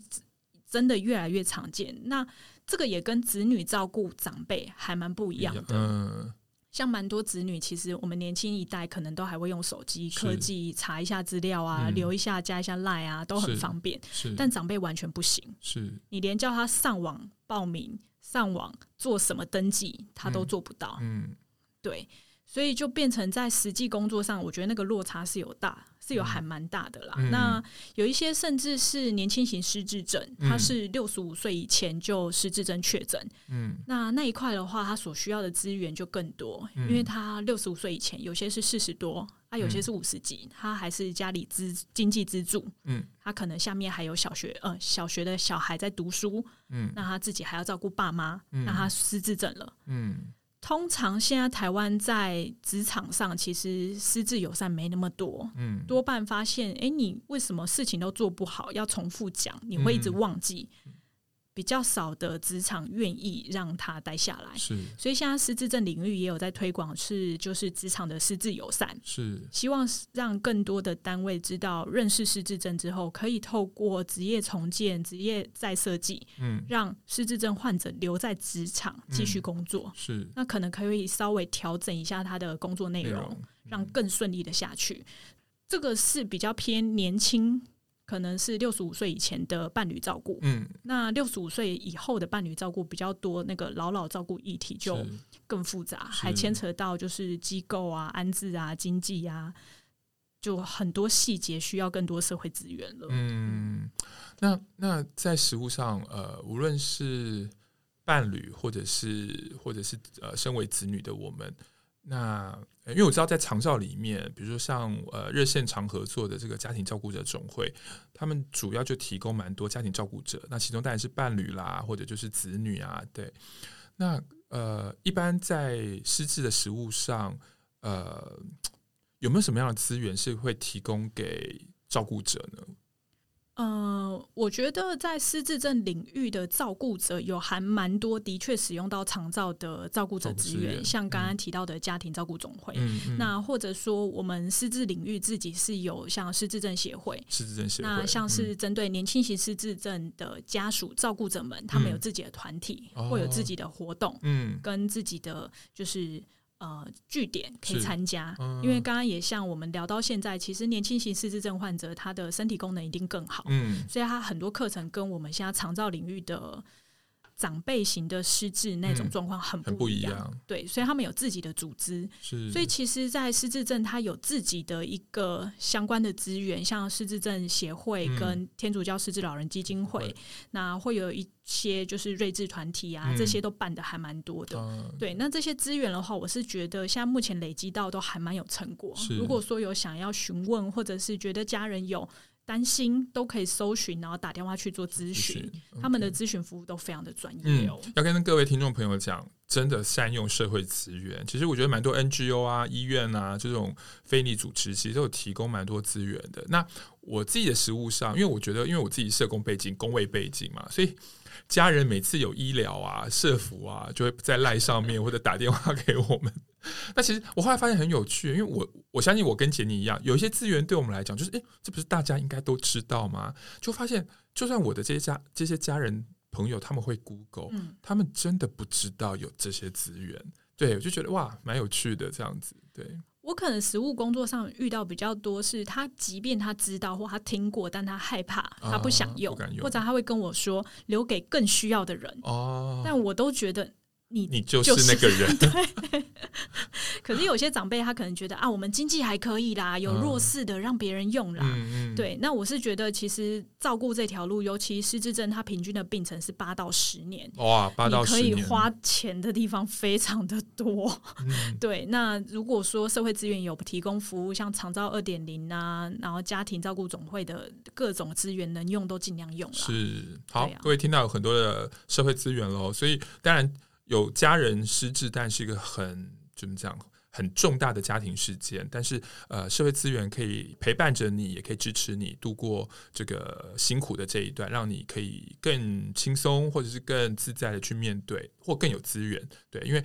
真的越来越常见。那这个也跟子女照顾长辈还蛮不一样的，嗯，像蛮多子女，其实我们年轻一代可能都还会用手机科技查一下资料啊，嗯、留一下加一下 Line 啊，都很方便，是，但长辈完全不行，是。你连叫他上网报名。上网做什么登记，他都做不到。嗯，嗯对，所以就变成在实际工作上，我觉得那个落差是有大，是有还蛮大的啦。嗯、那有一些甚至是年轻型失智症，他是六十五岁以前就失智症确诊。嗯，那那一块的话，他所需要的资源就更多，嗯、因为他六十五岁以前，有些是四十多。他有些是五十几，他还是家里资经济资助，嗯，他可能下面还有小学，呃，小学的小孩在读书，嗯，那他自己还要照顾爸妈，嗯，那他失智症了，嗯，通常现在台湾在职场上其实私自友善没那么多，嗯，多半发现，哎，你为什么事情都做不好，要重复讲，你会一直忘记。嗯比较少的职场愿意让他待下来，是，所以现在失智症领域也有在推广，是就是职场的失智友善，是，希望让更多的单位知道认识失智症之后，可以透过职业重建、职业再设计，嗯，让失智症患者留在职场继续工作，嗯、是，那可能可以稍微调整一下他的工作内容，内容。嗯、让更顺利的下去。这个是比较偏年轻。可能是六十五岁以前的伴侣照顾，嗯，那六十五岁以后的伴侣照顾比较多，那个老老照顾议题就更复杂，还牵扯到就是机构啊、安置啊、经济啊，就很多细节需要更多社会资源了。嗯，那那在实物上，呃，无论是伴侣或者是或者是呃，身为子女的我们，那因为我知道在长照里面，比如说像呃热线常合作的这个家庭照顾者总会，他们主要就提供蛮多家庭照顾者，那其中当然是伴侣啦，或者就是子女啊，对。那呃，一般在失智的食物上，呃，有没有什么样的资源是会提供给照顾者呢？呃，我觉得在失智症领域的照顾者有还蛮多，的确使用到长照的照顾者资源，像刚刚提到的家庭照顾总会，嗯嗯、那或者说我们失智领域自己是有像失智症协会，失智症协会，那像是针对年轻型失智症的家属照顾者们，嗯、他们有自己的团体，会、嗯、有自己的活动，嗯，跟自己的就是。呃，据点可以参加，嗯、因为刚刚也像我们聊到现在，其实年轻型失智症患者他的身体功能一定更好，嗯，所以他很多课程跟我们现在长照领域的。长辈型的失智那种状况很不一样，对，所以他们有自己的组织，是，所以其实，在失智症，他有自己的一个相关的资源，像失智症协会跟天主教失智老人基金会，嗯、那会有一些就是睿智团体啊，嗯、这些都办的还蛮多的，嗯、对，那这些资源的话，我是觉得现在目前累积到都还蛮有成果。如果说有想要询问，或者是觉得家人有。担心都可以搜寻，然后打电话去做咨询。Okay、他们的咨询服务都非常的专业哦。要跟各位听众朋友讲，真的善用社会资源。其实我觉得蛮多 NGO 啊、医院啊这种非利组织，其实都有提供蛮多资源的。那我自己的实务上，因为我觉得，因为我自己社工背景、工位背景嘛，所以家人每次有医疗啊、社服啊，就会在赖上面或者打电话给我们。那其实我后来发现很有趣，因为我我相信我跟杰尼一样，有一些资源对我们来讲，就是诶，这不是大家应该都知道吗？就发现，就算我的这些家这些家人朋友，他们会 Google，嗯，他们真的不知道有这些资源。对，我就觉得哇，蛮有趣的这样子。对，我可能实务工作上遇到比较多，是他即便他知道或他听过，但他害怕，他不想用，啊、用或者他会跟我说留给更需要的人。哦，但我都觉得。你你就是那个人，对。可是有些长辈他可能觉得啊，我们经济还可以啦，有弱势的让别人用啦。嗯、对，那我是觉得其实照顾这条路，尤其失智症，它平均的病程是八到十年。哇，八到十年，你可以花钱的地方非常的多。嗯、对，那如果说社会资源有提供服务，像长照二点零啊，然后家庭照顾总会的各种资源能用都尽量用了。是，好，啊、各位听到有很多的社会资源喽，所以当然。有家人失智，但是一个很怎么讲，很重大的家庭事件。但是，呃，社会资源可以陪伴着你，也可以支持你度过这个辛苦的这一段，让你可以更轻松，或者是更自在的去面对，或更有资源。对，因为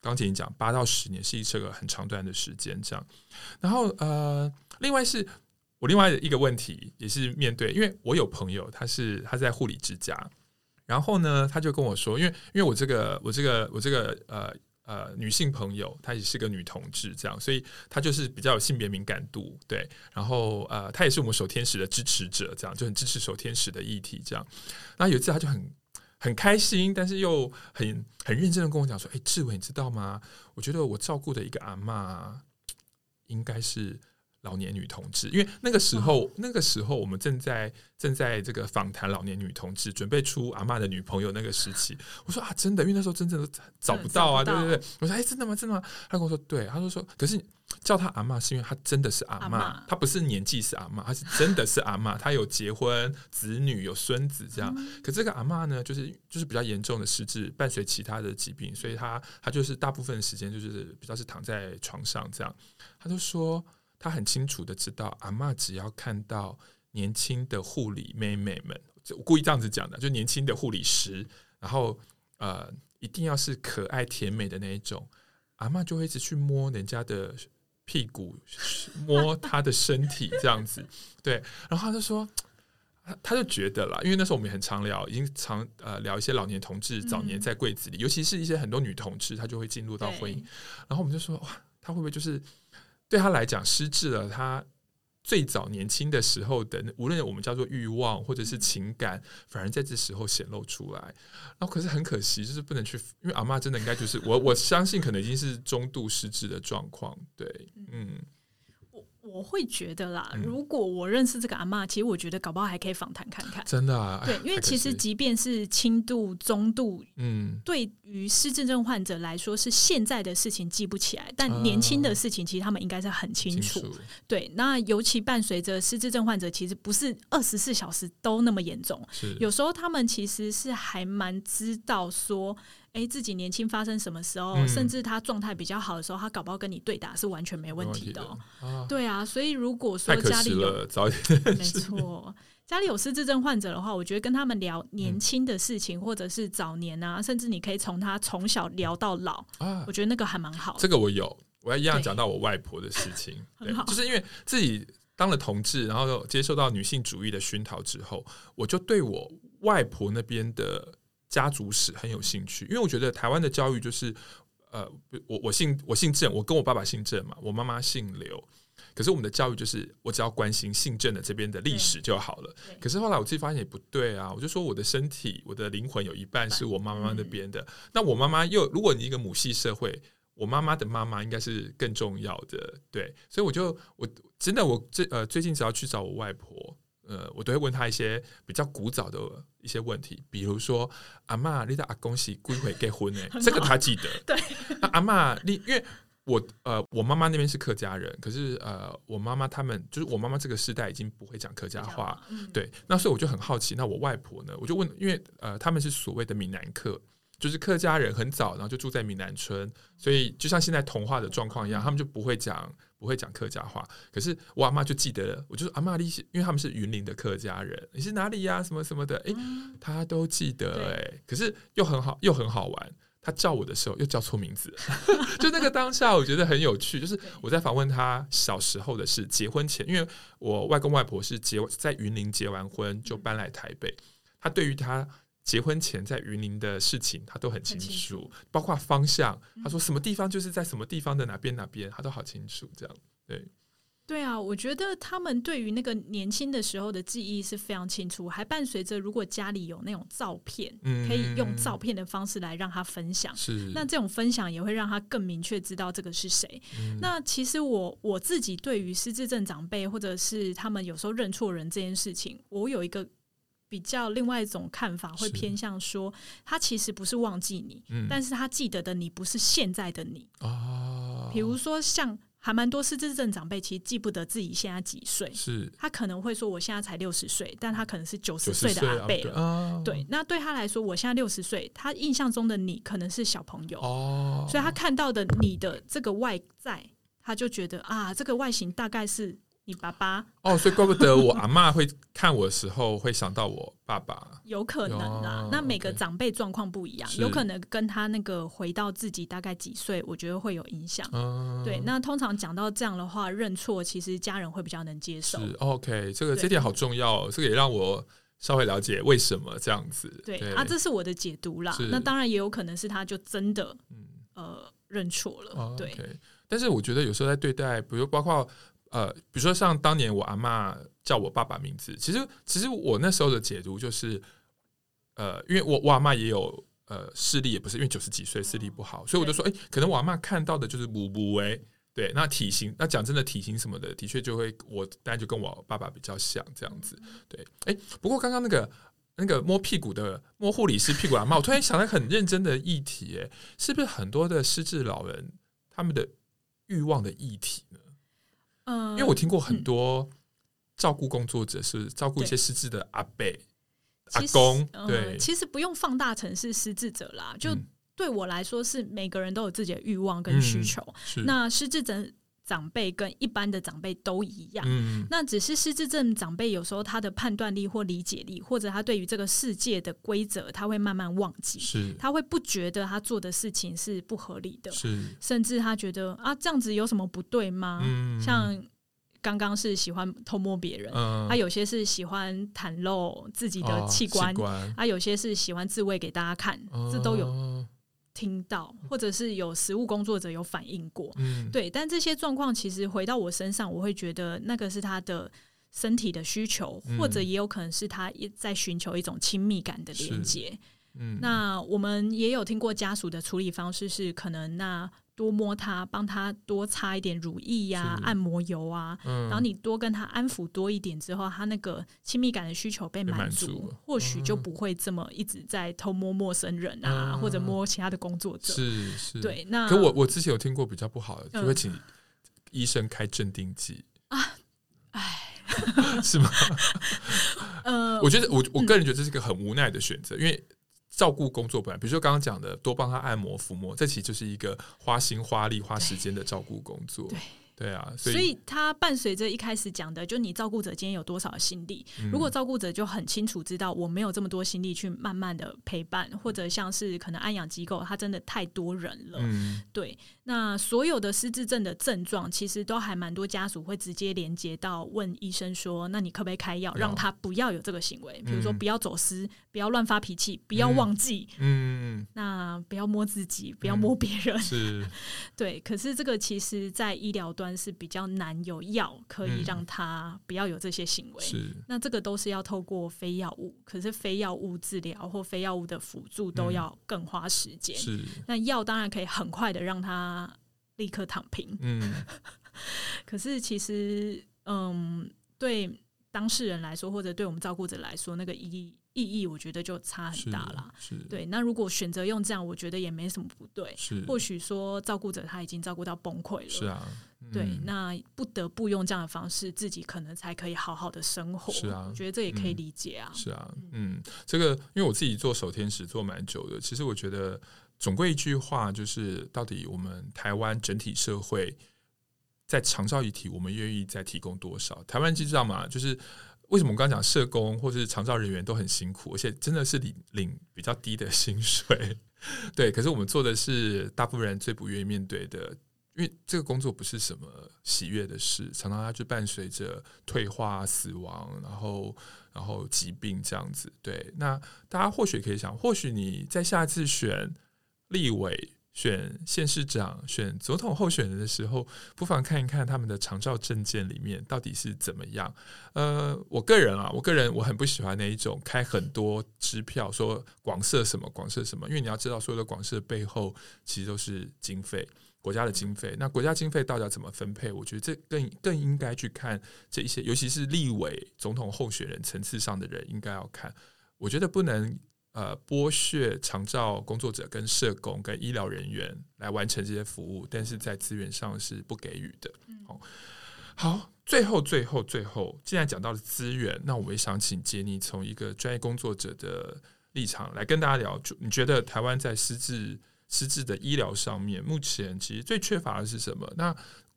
刚才你讲八到十年是一个很长段的时间，这样。然后，呃，另外是我另外的一个问题，也是面对，因为我有朋友，他是他在护理之家。然后呢，他就跟我说，因为因为我这个我这个我这个呃呃女性朋友，她也是个女同志，这样，所以她就是比较有性别敏感度，对。然后呃，她也是我们守天使的支持者，这样就很支持守天使的议题，这样。那有一次，他就很很开心，但是又很很认真的跟我讲说：“哎，志伟，你知道吗？我觉得我照顾的一个阿嬷，应该是。”老年女同志，因为那个时候，哦、那个时候我们正在正在这个访谈老年女同志，准备出阿嬷的女朋友那个时期。我说啊，真的，因为那时候真正都找不到啊，对对对。我说哎，真的吗？真的吗？他跟我说对，他就说，可是叫他阿嬷是因为他真的是阿嬷，她嬷不是年纪是阿嬷，他是真的是阿嬷，他有结婚、子女、有孙子这样。嗯、可这个阿嬷呢，就是就是比较严重的失智，伴随其他的疾病，所以他他就是大部分时间就是比较是躺在床上这样。他就说。他很清楚的知道，阿嬷只要看到年轻的护理妹妹们，就故意这样子讲的，就年轻的护理师，然后呃，一定要是可爱甜美的那一种，阿嬷就会一直去摸人家的屁股，摸他的身体这样子，对，然后他就说，他就觉得啦，因为那时候我们也很常聊，已经常呃聊一些老年同志早年在柜子里，嗯、尤其是一些很多女同志，她就会进入到婚姻，然后我们就说，哇，她会不会就是？对他来讲，失智了。他最早年轻的时候的，无论我们叫做欲望或者是情感，反而在这时候显露出来。然后，可是很可惜，就是不能去，因为阿妈真的应该就是我，我相信可能已经是中度失智的状况。对，嗯，我我会觉得啦，嗯、如果我认识这个阿妈，其实我觉得搞不好还可以访谈看看。真的啊？对，因为其实即便是轻度、中度，嗯，对于失智症患者来说，是现在的事情记不起来，但年轻的事情其实他们应该是很清楚。清楚对，那尤其伴随着失智症患者，其实不是二十四小时都那么严重，是有时候他们其实是还蛮知道说。哎，自己年轻发生什么时候，嗯、甚至他状态比较好的时候，他搞不好跟你对打是完全没问题的。题的啊对啊，所以如果说家里有早点没 错，家里有失智症患者的话，我觉得跟他们聊年轻的事情，嗯、或者是早年啊，甚至你可以从他从小聊到老啊，我觉得那个还蛮好。这个我有，我要一样讲到我外婆的事情，就是因为自己当了同志，然后接受到女性主义的熏陶之后，我就对我外婆那边的。家族史很有兴趣，因为我觉得台湾的教育就是，呃，我我姓我姓郑，我跟我爸爸姓郑嘛，我妈妈姓刘，可是我们的教育就是我只要关心姓郑的这边的历史就好了。可是后来我自己发现也不对啊，我就说我的身体、我的灵魂有一半是我妈妈那边的，那我妈妈又如果你一个母系社会，我妈妈的妈妈应该是更重要的，对，所以我就我真的我最呃最近只要去找我外婆。呃，我都会问他一些比较古早的一些问题，比如说阿嬷，你的阿公是几岁结婚呢？这个他记得。对，阿嬷，你因为我呃，我妈妈那边是客家人，可是呃，我妈妈他们就是我妈妈这个时代已经不会讲客家话，嗯、对。那所以我就很好奇，那我外婆呢？我就问，因为呃，他们是所谓的闽南客，就是客家人很早，然后就住在闽南村，所以就像现在童话的状况一样，他们就不会讲。不会讲客家话，可是我阿妈就记得了。我就说阿妈，你是因为他们是云林的客家人，你是哪里呀、啊？什么什么的，诶，他都记得诶，可是又很好，又很好玩。他叫我的时候又叫错名字，就那个当下，我觉得很有趣。就是我在访问他小时候的事，结婚前，因为我外公外婆是结在云林结完婚就搬来台北，他对于他。结婚前在云林的事情，他都很清楚，清楚包括方向。他说什么地方就是在什么地方的哪边哪边，他都好清楚。这样，对，对啊，我觉得他们对于那个年轻的时候的记忆是非常清楚，还伴随着如果家里有那种照片，嗯，可以用照片的方式来让他分享。是，那这种分享也会让他更明确知道这个是谁。嗯、那其实我我自己对于失智症长辈或者是他们有时候认错人这件事情，我有一个。比较另外一种看法，会偏向说，他其实不是忘记你，嗯、但是他记得的你不是现在的你。哦，比如说像还蛮多失智症长辈，其实记不得自己现在几岁，是他可能会说我现在才六十岁，但他可能是九十岁的阿伯了。哦、对，那对他来说，我现在六十岁，他印象中的你可能是小朋友。哦，所以他看到的你的这个外在，他就觉得啊，这个外形大概是。你爸爸哦，所以怪不得我阿嬷会看我的时候会想到我爸爸，有可能啊。那每个长辈状况不一样，有可能跟他那个回到自己大概几岁，我觉得会有影响。对，那通常讲到这样的话，认错其实家人会比较能接受。是 OK，这个这点好重要，这个也让我稍微了解为什么这样子。对啊，这是我的解读啦。那当然也有可能是他就真的嗯呃认错了。对，但是我觉得有时候在对待，比如包括。呃，比如说像当年我阿嬷叫我爸爸名字，其实其实我那时候的解读就是，呃，因为我我阿嬷也有呃视力，也不是因为九十几岁视力不好，所以我就说，哎，可能我阿妈看到的就是母母哎，对，那体型，那讲真的体型什么的，的确就会我当然就跟我爸爸比较像这样子，对，哎，不过刚刚那个那个摸屁股的摸护理师屁股阿嬷，我突然想到很认真的议题，哎，是不是很多的失智老人他们的欲望的议题呢？因为我听过很多照顾工作者是照顾一些失智的阿伯、阿公，对，其实不用放大成是失智者啦。就对我来说，是每个人都有自己的欲望跟需求。那失智症长辈跟一般的长辈都一样，那只是失智症长辈有时候他的判断力或理解力，或者他对于这个世界的规则，他会慢慢忘记，是。他会不觉得他做的事情是不合理的，是。甚至他觉得啊，这样子有什么不对吗？像刚刚是喜欢偷摸别人，他有些是喜欢袒露自己的器官，他有些是喜欢自慰给大家看，这都有。听到，或者是有实务工作者有反映过，嗯，对，但这些状况其实回到我身上，我会觉得那个是他的身体的需求，嗯、或者也有可能是他也在寻求一种亲密感的连接。嗯，那我们也有听过家属的处理方式是，可能那多摸他，帮他多擦一点乳液呀、啊、按摩油啊，嗯、然后你多跟他安抚多一点之后，他那个亲密感的需求被满足，足或许就不会这么一直在偷摸陌生人啊，嗯、或者摸其他的工作者。是是，对。那可我我之前有听过比较不好的，就会请医生开镇定剂、嗯、啊，哎，是吗？呃，我觉得我我个人觉得这是一个很无奈的选择，嗯、因为。照顾工作本来，比如说刚刚讲的，多帮他按摩、抚摸，这其实就是一个花心、花力、花时间的照顾工作。对。对啊，所以，所以他伴随着一开始讲的，就你照顾者今天有多少心力？嗯、如果照顾者就很清楚知道我没有这么多心力去慢慢的陪伴，或者像是可能安养机构，他真的太多人了。嗯、对，那所有的失智症的症状，其实都还蛮多家属会直接连接到问医生说：“那你可不可以开药，让他不要有这个行为？比如说不要走失，不要乱发脾气，不要忘记，嗯，那不要摸自己，不要摸别人。嗯”是，对。可是这个其实，在医疗端。是比较难有药可以让他不要有这些行为，那这个都是要透过非药物，可是非药物治疗或非药物的辅助都要更花时间。是。那药当然可以很快的让他立刻躺平，嗯，可是其实嗯，对当事人来说，或者对我们照顾者来说，那个意义。意义我觉得就差很大了，对。那如果选择用这样，我觉得也没什么不对。是，或许说照顾者他已经照顾到崩溃了，是啊，嗯、对。那不得不用这样的方式，自己可能才可以好好的生活。是啊，我觉得这也可以理解啊。嗯、是啊，嗯，这个因为我自己做守天使做蛮久的，其实我觉得总归一句话就是，到底我们台湾整体社会在长照议题，我们愿意再提供多少？台湾知道吗？就是。为什么我刚刚讲社工或是长照人员都很辛苦，而且真的是领领比较低的薪水，对。可是我们做的是大部分人最不愿意面对的，因为这个工作不是什么喜悦的事，常常它就伴随着退化、死亡，然后然后疾病这样子。对，那大家或许可以想，或许你在下次选立委。选县市长、选总统候选人的时候，不妨看一看他们的长照证件里面到底是怎么样。呃，我个人啊，我个人我很不喜欢那一种开很多支票说广设什么广设什么，因为你要知道，所有的广设背后其实都是经费，国家的经费。那国家经费到底要怎么分配？我觉得这更更应该去看这一些，尤其是立委、总统候选人层次上的人应该要看。我觉得不能。呃，剥削长照工作者、跟社工、跟医疗人员来完成这些服务，但是在资源上是不给予的。好，好，最后、最后、最后，既然讲到了资源，那我也想请杰尼从一个专业工作者的立场来跟大家聊。就你觉得台湾在失智、实质的医疗上面，目前其实最缺乏的是什么？那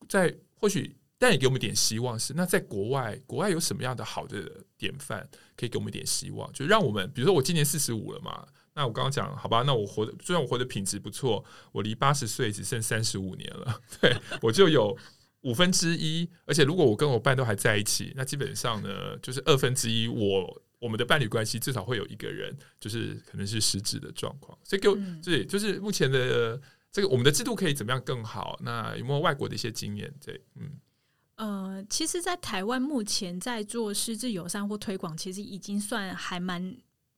在或许。但也给我们点希望是，那在国外，国外有什么样的好的典范可以给我们一点希望？就让我们，比如说我今年四十五了嘛，那我刚刚讲好吧，那我活的虽然我活的品质不错，我离八十岁只剩三十五年了，对我就有五分之一，而且如果我跟我伴都还在一起，那基本上呢，就是二分之一，我我们的伴侣关系至少会有一个人就是可能是失智的状况，所以给我对，就是目前的这个我们的制度可以怎么样更好？那有没有外国的一些经验？对，嗯。呃，其实，在台湾目前在做失智友善或推广，其实已经算还蛮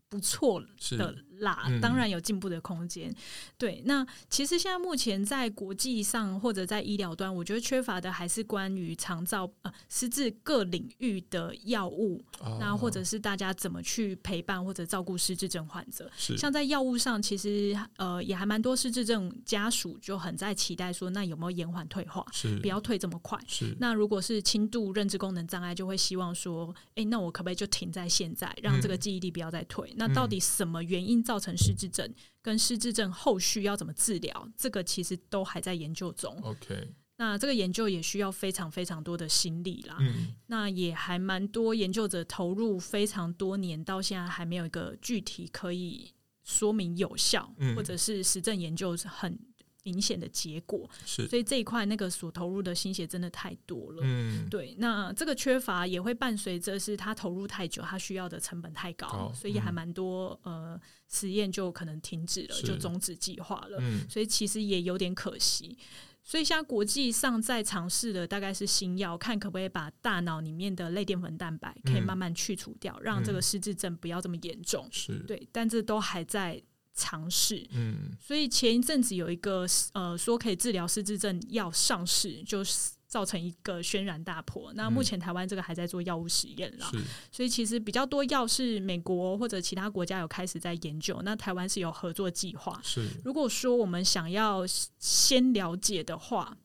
不错的啦，嗯、当然有进步的空间。对，那其实现在目前在国际上或者在医疗端，我觉得缺乏的还是关于长照呃失智各领域的药物，哦、那或者是大家怎么去陪伴或者照顾失智症患者。是像在药物上，其实呃也还蛮多失智症家属就很在期待说，那有没有延缓退化？是不要退这么快。是那如果是轻度认知功能障碍，就会希望说，哎，那我可不可以就停在现在，让这个记忆力不要再退？嗯、那到底什么原因？造成失智症跟失智症后续要怎么治疗，这个其实都还在研究中。OK，那这个研究也需要非常非常多的心力啦。嗯，那也还蛮多研究者投入非常多年，到现在还没有一个具体可以说明有效，嗯、或者是实证研究很。明显的结果是，所以这一块那个所投入的心血真的太多了。嗯，对，那这个缺乏也会伴随着是他投入太久，他需要的成本太高，哦、所以还蛮多、嗯、呃实验就可能停止了，就终止计划了。嗯，所以其实也有点可惜。所以现在国际上在尝试的大概是新药，看可不可以把大脑里面的类淀粉蛋白可以慢慢去除掉，嗯、让这个失智症不要这么严重。是对，但这都还在。尝试。嗯，所以前一阵子有一个呃说可以治疗失智症药上市，就是造成一个轩然大波。那目前台湾这个还在做药物实验了，是所以其实比较多药是美国或者其他国家有开始在研究，那台湾是有合作计划。是如果说我们想要先了解的话，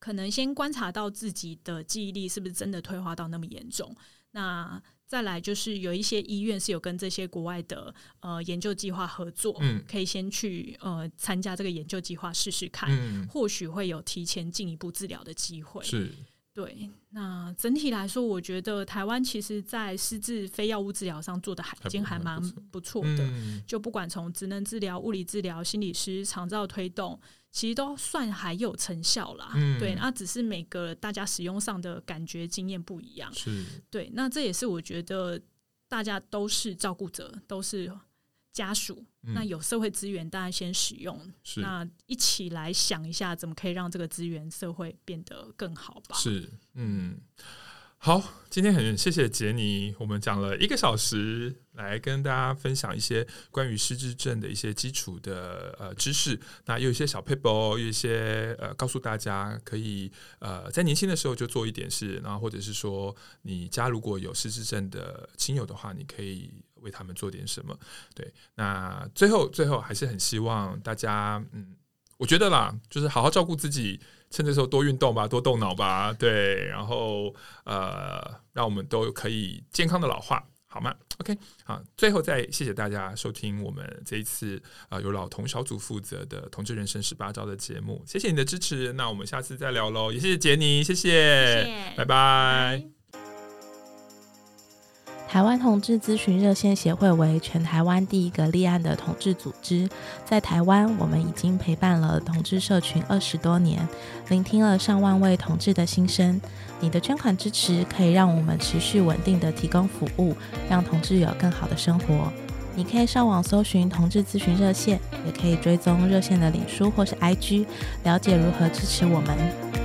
可能先观察到自己的记忆力是不是真的退化到那么严重。那再来就是有一些医院是有跟这些国外的呃研究计划合作，嗯，可以先去呃参加这个研究计划试试看，嗯，或许会有提前进一步治疗的机会。是，对。那整体来说，我觉得台湾其实在失智非药物治疗上做的还已经还蛮不错的，嗯，就不管从职能治疗、物理治疗、心理师、长照推动。其实都算还有成效啦，嗯、对，那只是每个大家使用上的感觉经验不一样，是对，那这也是我觉得大家都是照顾者，都是家属，嗯、那有社会资源，大家先使用，是那一起来想一下，怎么可以让这个资源社会变得更好吧？是，嗯。好，今天很谢谢杰尼，我们讲了一个小时，来跟大家分享一些关于失智症的一些基础的呃知识。那有一些小 paper，，有一些呃告诉大家可以呃在年轻的时候就做一点事，然后或者是说你家如果有失智症的亲友的话，你可以为他们做点什么。对，那最后最后还是很希望大家，嗯，我觉得啦，就是好好照顾自己。趁这时候多运动吧，多动脑吧，对，然后呃，让我们都可以健康的老化，好吗？OK，好，最后再谢谢大家收听我们这一次啊、呃、由老童小组负责的同志人生十八招的节目，谢谢你的支持，那我们下次再聊喽，也谢谢杰尼，谢谢，谢谢拜拜。拜拜。台湾同志咨询热线协会为全台湾第一个立案的同志组织，在台湾，我们已经陪伴了同志社群二十多年，聆听了上万位同志的心声。你的捐款支持可以让我们持续稳定的提供服务，让同志有更好的生活。你可以上网搜寻同志咨询热线，也可以追踪热线的脸书或是 IG，了解如何支持我们。